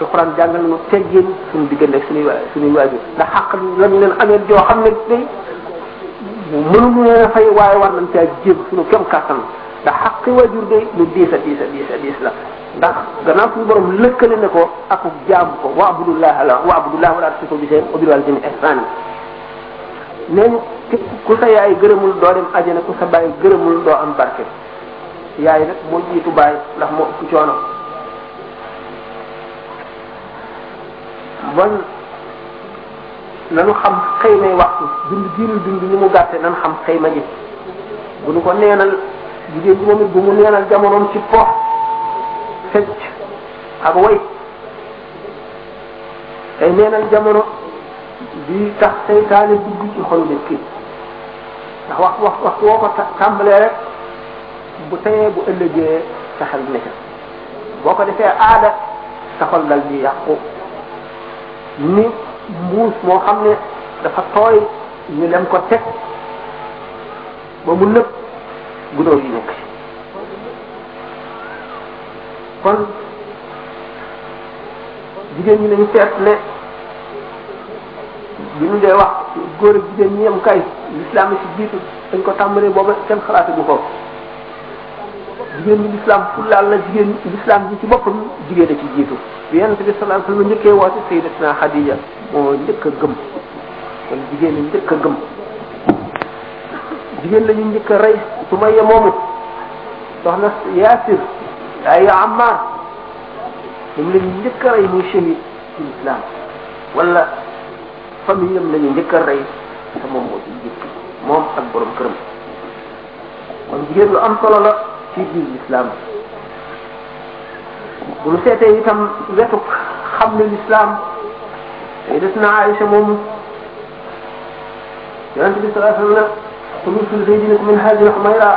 alxuraan jàngal na teggin suñu diggante ak suñuy waa suñuy waajur ndax xàq lañ leen amee joo xam ne day mënuñu leen a fay waaye war nañ caa jéem suñu kem kàttan ndax xàq waajur day lu diis a diis a diis a diis la ndax gannaaw suñu borom lëkkale ne ko ak jaamu ko wa abudullah la wa abudullah wala tusiku bi seen obil wal jëmi ihsaan nee ñu képp ku sa yaay gërëmul doo dem ajana ku sa baay gërëmul doo am barke yaay nag moo jiitu baay ndax moo ëpp coono bon nanu xam xëy may waxtu dund giinu dund ni mu gàtte nanu xam xëy ma ji bu nu ko neenal jigéen bi moom it bu mu neenal jamonoom ci po fecc ak way tey neenal jamono di tax seytaane dugg ci xol nit ki ndax wax wax wax woo ko tàmbalee rek bu teyee bu ëllëgee sa xel dina ca boo ko defee aada sa xol dal di yàqu ni mbuus moo xam ne dafa tooy ñu lem ko teg ba mu nëb gunóor yi nekk kon jigéen ñi nañu seet ne bi ñu dee wax góor ak jigéen ñi yem kay l'islam si jiitu dañ ko tàmbalee booba kenn xalaatu bu ko jigéen ñi lislaam fullaal na jigéen lislaam ji ci boppam jigéen a ci jiitu bi yonente bi sallallahu alayhi wasallam njëkkee woote sayyidatuna Xadija moo njëkk a gëm kon jigéen ñi njëkk a gëm jigéen la ñu njëkk a rey su ma yemoomu soxna Yaasir ay Ammar moom la ñu njëkk a rey muy shahid ci lislaam wala famille am la ñu njëkk a rey te moom moo ci njëkk moom ak borom këram kon jigéen lu am solo la ci biir lislaam bu ñu seetee itam wetuk xam ne lislaam tey des na Aïcha moomu yonent bi sallallahu alayhi wa sallam xulusul zaydinakum min hadihi al-humayra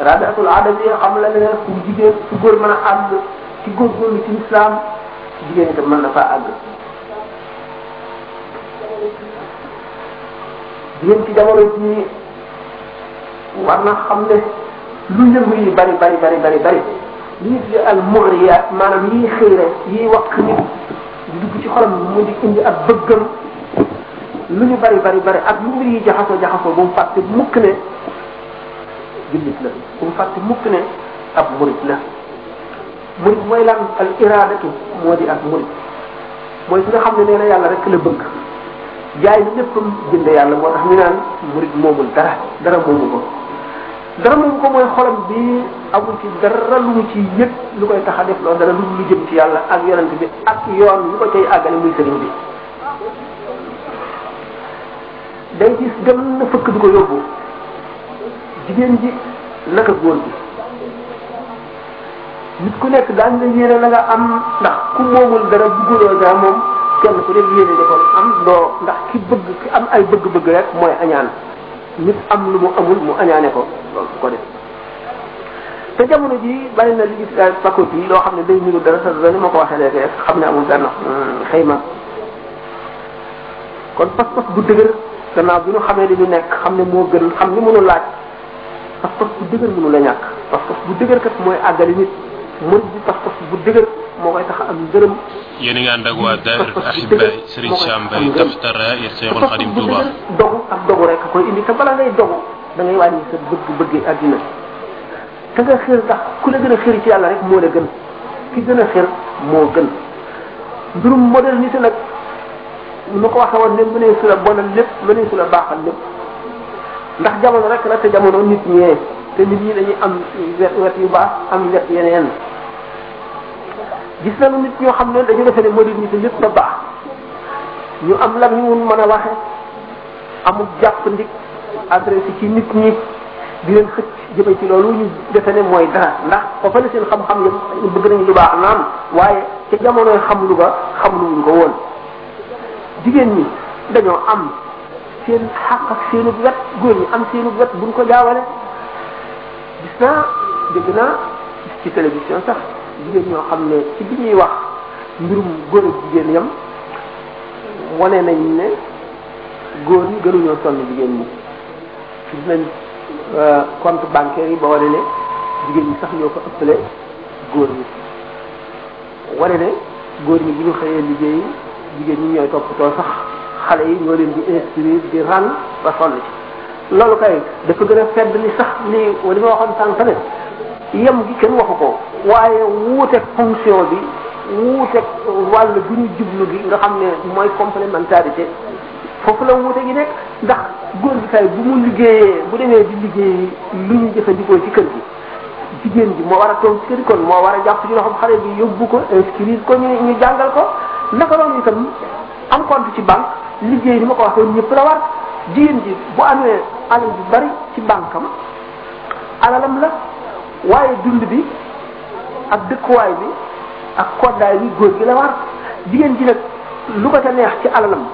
radatul adab yi xam la ne ku jigéen ku góor mën a àgg ci góorgóorlu ci lislaam ci jigéen itam mën na faa àgg jigéen ci jamono ji war na xam ne lu yëngu yi bari bari bari bari bari lii di al muriyaat maanaam yiy xiire yiy wax nit di dugg ci xolam mu di indi ak bëggam lu ñu bari bari bari ak lu mbir yi jaxasoo jaxasoo bu mu fàtte mukk ne jullit la bu mu fàtte mukk ne ab murit la murid mooy lan al iradatu moo di ak murid mooy ki nga xam ne nee na yàlla rek la bëgg jaay na léppam jënd yàlla moo tax ñu naan murid moomul dara dara moomu ko dara moomu ko mooy xolam bi amul ci dara lu mu ci yëg lu koy tax a def loolu dara lu lu jëm ci yàlla ak yonent bi ak yoon lu ko cay àggale muy sëriñ bi day gis dem na fëkk du ko yóbbu jigéen ji naka góor bi nit ku nekk daan nga yéene la nga am ndax ku moomul dara bëgguloo daa moom kenn ku nekk yéene nga ko am doo ndax ki bëgg ki am ay bëgg-bëgg rek mooy añaan nit am lu mu amul mu añaane ko loolu ko def te jamono ji bari na li gis ay pakot yi loo xam ne day niru dara sa dara ni ma ko waxee léegi rek xam ne amul benn xëy ma kon pas-pas bu dëgër gannaaw bi ñu xamee li ñu nekk xam ne moo gën xam ni mënu laaj pas-pas bu dëgër mënu la ñàkk pas-pas bu dëgër kat mooy àggali nit murid bi pas-pas bu dëgër moo koy tax am ngërëm yéen a ngi ànd ak waa daayira Ahibaay Serigne Sam Mbaye taxta raayir Seexul Xadim Touba dogu ak dogu rek koy indi te bala ngay dogu da ngay wàññi sa bëgg-bëggi àddina te nga xër ndax ku la gën a xër ci yàlla rek moo la gën ki gën a xër moo gën mbirum modernité nag nu ko waxee woon ne mënee su la bonal lépp mënee su la baaxal lépp ndax jamono rek la te jamono nit ñee te nit ñi dañuy am wet wet yu baax am wet yeneen gis nañu nit ñoo xam ne dañu defe ne modernité lépp a baax ñu am lan ñu mun mën a waxe amul jàpp ndik adressé ci nit ñi di leen xëcc jëme ci loolu ñu defe ne mooy dara ndax foofa la seen xam-xam yëpp bëgg nañu lu baax naam waaye ca jamonoy xam lu ba xam lu wuñ ko woon jigéen ñi dañoo am seen xaq ak seenu wet góor ñi am seenu wet buñ ko jaawale gis naa dégg naa ci télévision sax jigéen ñoo xam ne ci bi ñuy wax mbirum góor ak jigéen yam wane nañ ne góor ñi gënuñoo sonn jigéen ñi gis nañ euh, compte bancaire yi ba wane ne jigéen ñi sax ñoo ko ëppale góor ñi wane ne góor ñi bu ñu xëyee liggéey jigéen ñi ñooy toppatoo sax xale yi ñoo leen di instruire di ràng ba sonn ci loolu kay dafa gën a fedd li sax li li ma waxoon sànq ne yem gi kenn waxu ko waaye wuute fonction bi wuute wàll bu ñu jublu gi nga xam ne mooy complémentarité foofu la wuute gi nekk ndax góor gi kay bu mu liggéeyee bu demee di liggéey lu ñu jëfandikoo ci kër gi jigéen ji moo war a toog ci kër kon moo war a jàpp ci loxoom xale bi yóbbu ko inscrire ko ñu ñu jàngal ko naka noonu itam am compte ci banque liggéey ni ma ko waxee ñëpp la war jigéen ji bu amee alal bu bari ci banque am alalam la waaye dund bi ak dëkkuwaay bi ak koddaay bi góor gi la war jigéen ji nag lu ko ca neex ci alalam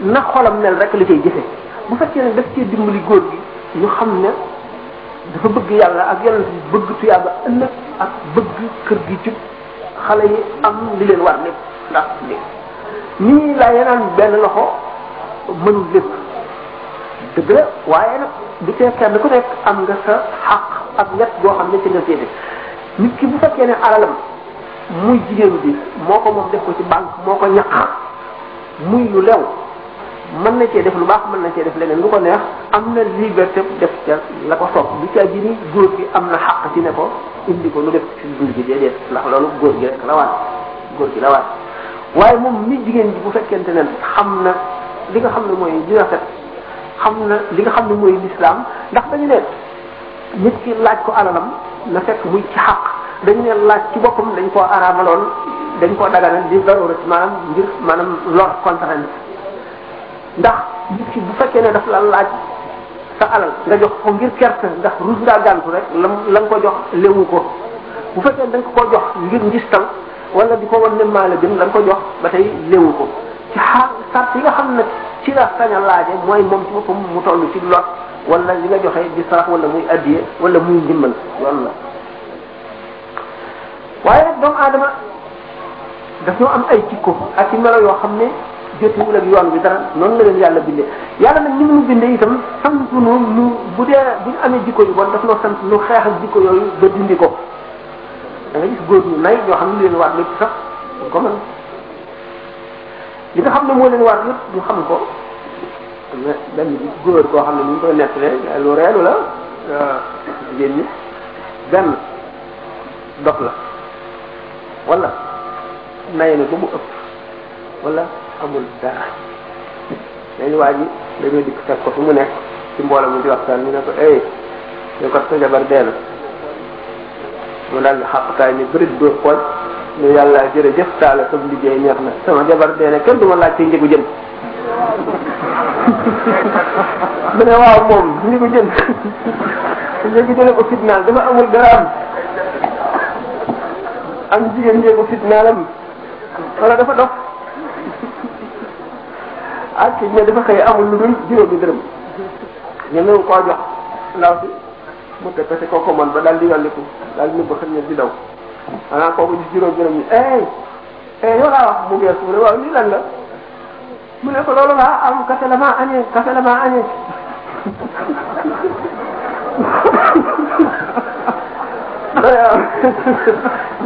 na xolam mel rek li koy jëfe bu fekkee ne daf cee dimbali góor gi ñu xam ne dafa bëgg yàlla ak yonent bi bëgg tuyaaba ëllëg ak bëgg kër gi jub xale yi am li leen war lépp ndax lépp nii laa yenaan benn loxo mënul lépp dëgg la waaye nag du tee kenn ku nekk am nga sa xaq ak ñett boo xam ne ci nga féete nit ki bu fekkee ne alalam muy jigéen bi moo ko moom def ko ci banque moo ko ñaq muy lu lew mën na cee def lu baax mën na cee def leneen lu ko neex am na liberté def ca la ko soog du ca ji ni góor gi am na xàq ci ne ko indi ko lu def ci dul gi déedéet ndax loolu góor gi rek la waat góor gi la waat waaye moom mi jigéen ji bu fekkente ne xam na li nga xam ne mooy li rafet xam na li nga xam ne mooy lislaam ndax dañu ne nit ki laaj ko alalam na fekk muy ci xaq dañ ne laaj ci boppam dañ koo araamaloon dañ koo daganal di darura ci maanaam ngir maanaam lor contrainte ndax nit ki bu fekkee ne daf la laaj sa alal nga jox ko ngir kersa ndax rus ngaa gàntu rek la la nga ko jox léwu ko bu fekkee da nga ko jox ngir ngistal wala di ko wan ne maa la gën la nga ko jox ba tey léwu ko ci xaar sart yi nga xam ne ci la sañ a laaje mooy moom ci boppam mu toll ci lot wala li nga joxe di sarax wala muy addiye wala muy ndimbal yoon la waaye nag doomu aadama daf ñoo am ay jikko ak i melo yoo xam ne jotewul ak yoon bi dara noonu la leen yàlla bindee yàlla nag ni mu bindee itam sant nu nu bu dee bu ñu amee jikko yu bon daf noo sant nu xeex ak jikko yooyu ba dindi ko da nga gis góor ñu nay ñoo xam ne leen waat lépp sax ko mën li nga xam ne moo leen war yëpp ñu xam ko am na benn góor koo xam ne ñu ngi koy nettalee lu reelu la jigéen ñi benn dof la wala nay na ba mu ëpp wala amul dara benn waa ji dañoo dikk fekk ko fi mu nekk ci mbooloo mu di waxtaan ñu ne ko eh ñu ko sa jabar dee na mu daal di xàqtaay ni bërit dóor pooj ne yàlla jërëjëf taala sama liggéey neex na sama jabar dee na kenn du ma laaj ci njëgu jën mu ne waaw moom njëgu jën njëgu jën ko fitnaal dama amul dara am am jigéen ñee ko fitnaalam wala dafa dox ak ne dafa xëy amul lu dul juróomi dërëm ñemewu koo jox ndaw si mu tëkkati ko ko man ba daal di yolliku daal di nëbb xëy na di daw xanaa kooku di juróom juróom yi eh eh yow laa wax mu gees mu ne waaw lii lan la mu ne ko loolu laa am kase la maa añee kase la maa añee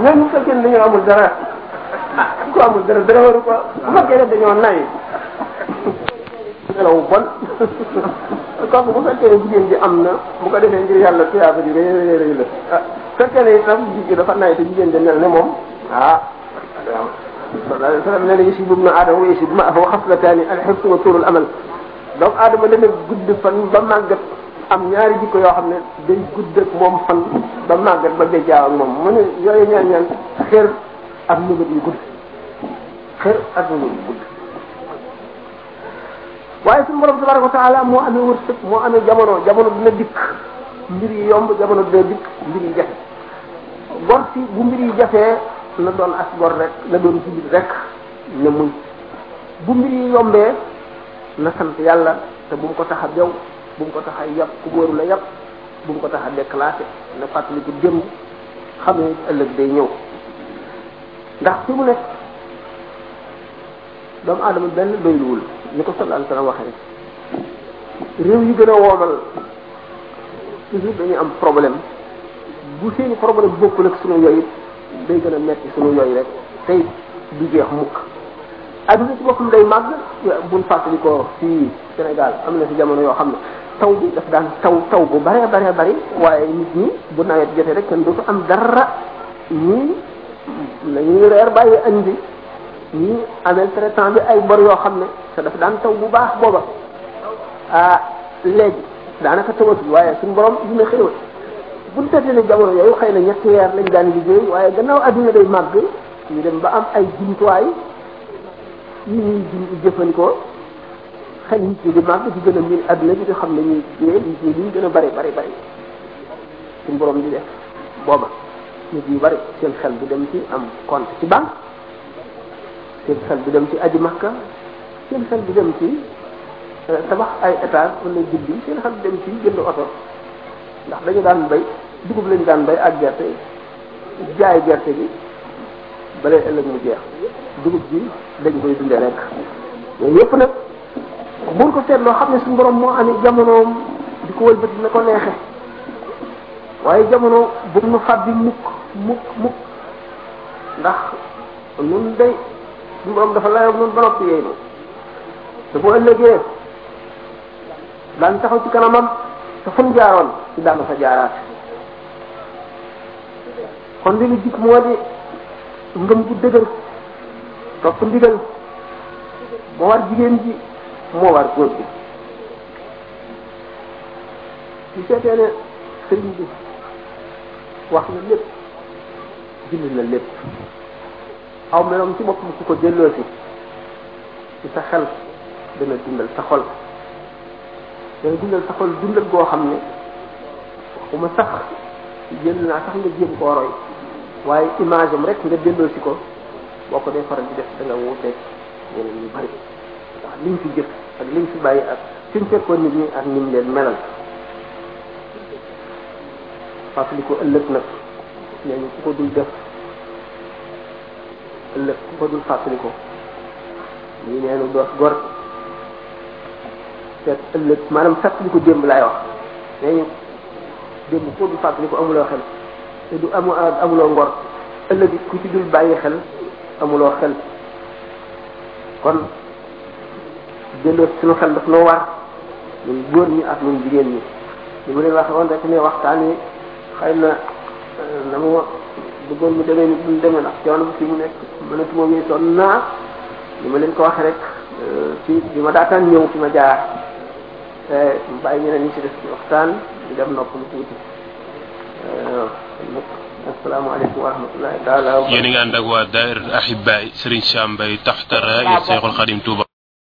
ñoom bu fekkee ne dañoo amul dara ku amul dara dara waru ko bu fekkee ne dañoo nay nelaw bon kooku bu fekkee ne jigéen ji am na bu ko defee ngir yàlla tuyaaba ji rëy rëy rëy la ah fekkee ne itam jigéen dafa nay te jigéen ji mel ne moom ah waaw sallallahu alayhi wa sallam nee na yusuf ibnu aadama wa yusuf ma afaw xaslataani alxirsu wa tuurul amal doomu aadama dana gudd fan ba màggat am ñaari jikko yoo xam ne day gudd ak moom fan ba màggat ba day jaaw ak moom mu ne yooyu ñaan ñaan xër ak nëbët yu gudd xër ak nëbët yu gudd waaye suñu borom tabaraka wa taala moo amee wërsëg moo amee jamono jamono dina dikk mbir yi yomb jamono dina dikk mbir yi jafe gor si bu mbir yi jafee na doon as gor rek na doon jullit rek ne muy bu mbir yi yombee na sant yàlla te bu mu ko tax a bew bu mu ko tax a yàpp ku wóoru la yàpp bu mu ko tax a déclassé na fàttali ko démb xam ne ëllëg day ñëw ndax fi mu nekk doomu aadama benn doyluwul ni ko sallallahu alayhi wa sallam waxee rek réew yi gën a woomal toujours dañuy am problème bu seen problème bokkul ak sunu yooyu day gën a metti sunu yooyu rek tey du jeex mukk adduna ci boppam day màgg buñ fàttali ko fii Sénégal am na si jamono yoo xam ne taw bi daf daan taw taw bu bare bare bari waaye nit ñi bu nawet jotee rek kenn dootu am dara ñii la ñuy reer bàyyi añ bi ñu amel traitement bi ay bor yoo xam ne te dafa daan taw bu baax booba ah léegi daanaka tawatul waaye suñu borom dina xéewal bu ñu seetee ne jamono yooyu xëy na ñetti weer lañ daan liggéey waaye gannaaw adduna day màgg ñu dem ba am ay jumtuwaay yi ñuy jum jëfandikoo xel nit ñi di màgg di gën a miin adduna bi di xam ne ñuy liggéey liggéey li ñu gën a bari bari bari suñu borom di def booba nit yu bari seen xel bu dem ci am compte ci banque seen xel bu dem ci aji makka seen xel bu dem ci tabax ay étage wala juddi seen xel bu dem ci jënd oto ndax dañu daan bay dugub lañu daan bay ak gerte jaay gerte gi balee ëllëg mu jeex dugub ji dañ koy dundee rek yooyu yëpp nag buñ ko seetloo xam ne suñu borom moo amee jamonoom di ko wëlbati na ko neexe waaye jamono bu mu fàbbi mukk mukk mukk ndax nun day suñu borom dafa layoog nun ba noppi yooyu noonu te bu ëllëgee daan taxaw ci kanamam te fu mu jaaroon ci daan na fa jaaraat kon li ñu jik moo di ngëm bu dëgër topp ndigal moo war jigéen ji moo war góor bi su seetee ne sëriñ bi wax na lépp bind na lépp aw meloom ci boppam ku ko delloo si ci sa xel dana dundal sa xol dana dundal sa xol dundal boo xam ne waxuma sax jël naa sax nga jéem koo roy waaye image am rek nga delloo si ko boo ko dee faral di def da nga wuuteeg yeneen yu bari ndax liñ fi jëf ak liñ fi bàyyi ak fi mu fekkoon nit ñi ak ni mu leen melal fàttali ko ëllëg nag nee ñu ku ko dul def ëllëg ku ko dul fàttali ko lii nee nu doot gor te ëllëg maanaam fàttali ko démb laay wax nee ñu démb ku ko dul fàttali ko amuloo xel te du amu amuloo ngor ëllëg ku ci dul bàyyi xel amuloo xel kon delloo suñu xel daf noo war ñun góor ñi ak ñun jigéen ñi li mu leen wax woon rek ne waxtaan yi xëy na na mu ma bëggoon mu demee ni mu demee ndax coono bi fi mu nekk mënatuma wéy sonn naa li ma leen ko waxee rek ci bi ma daataan ñëw fi ma jaar mu bàyyi ñeneen ñi ci def ci waxtaan di dem nopp lu tuuti nag asalaamaaleykum wa rahmatullahi taala yéen a ngi ànd ak waa daayira Ahibaay Serigne Sam Mbaye taxta raaya Seexul Xadim Touba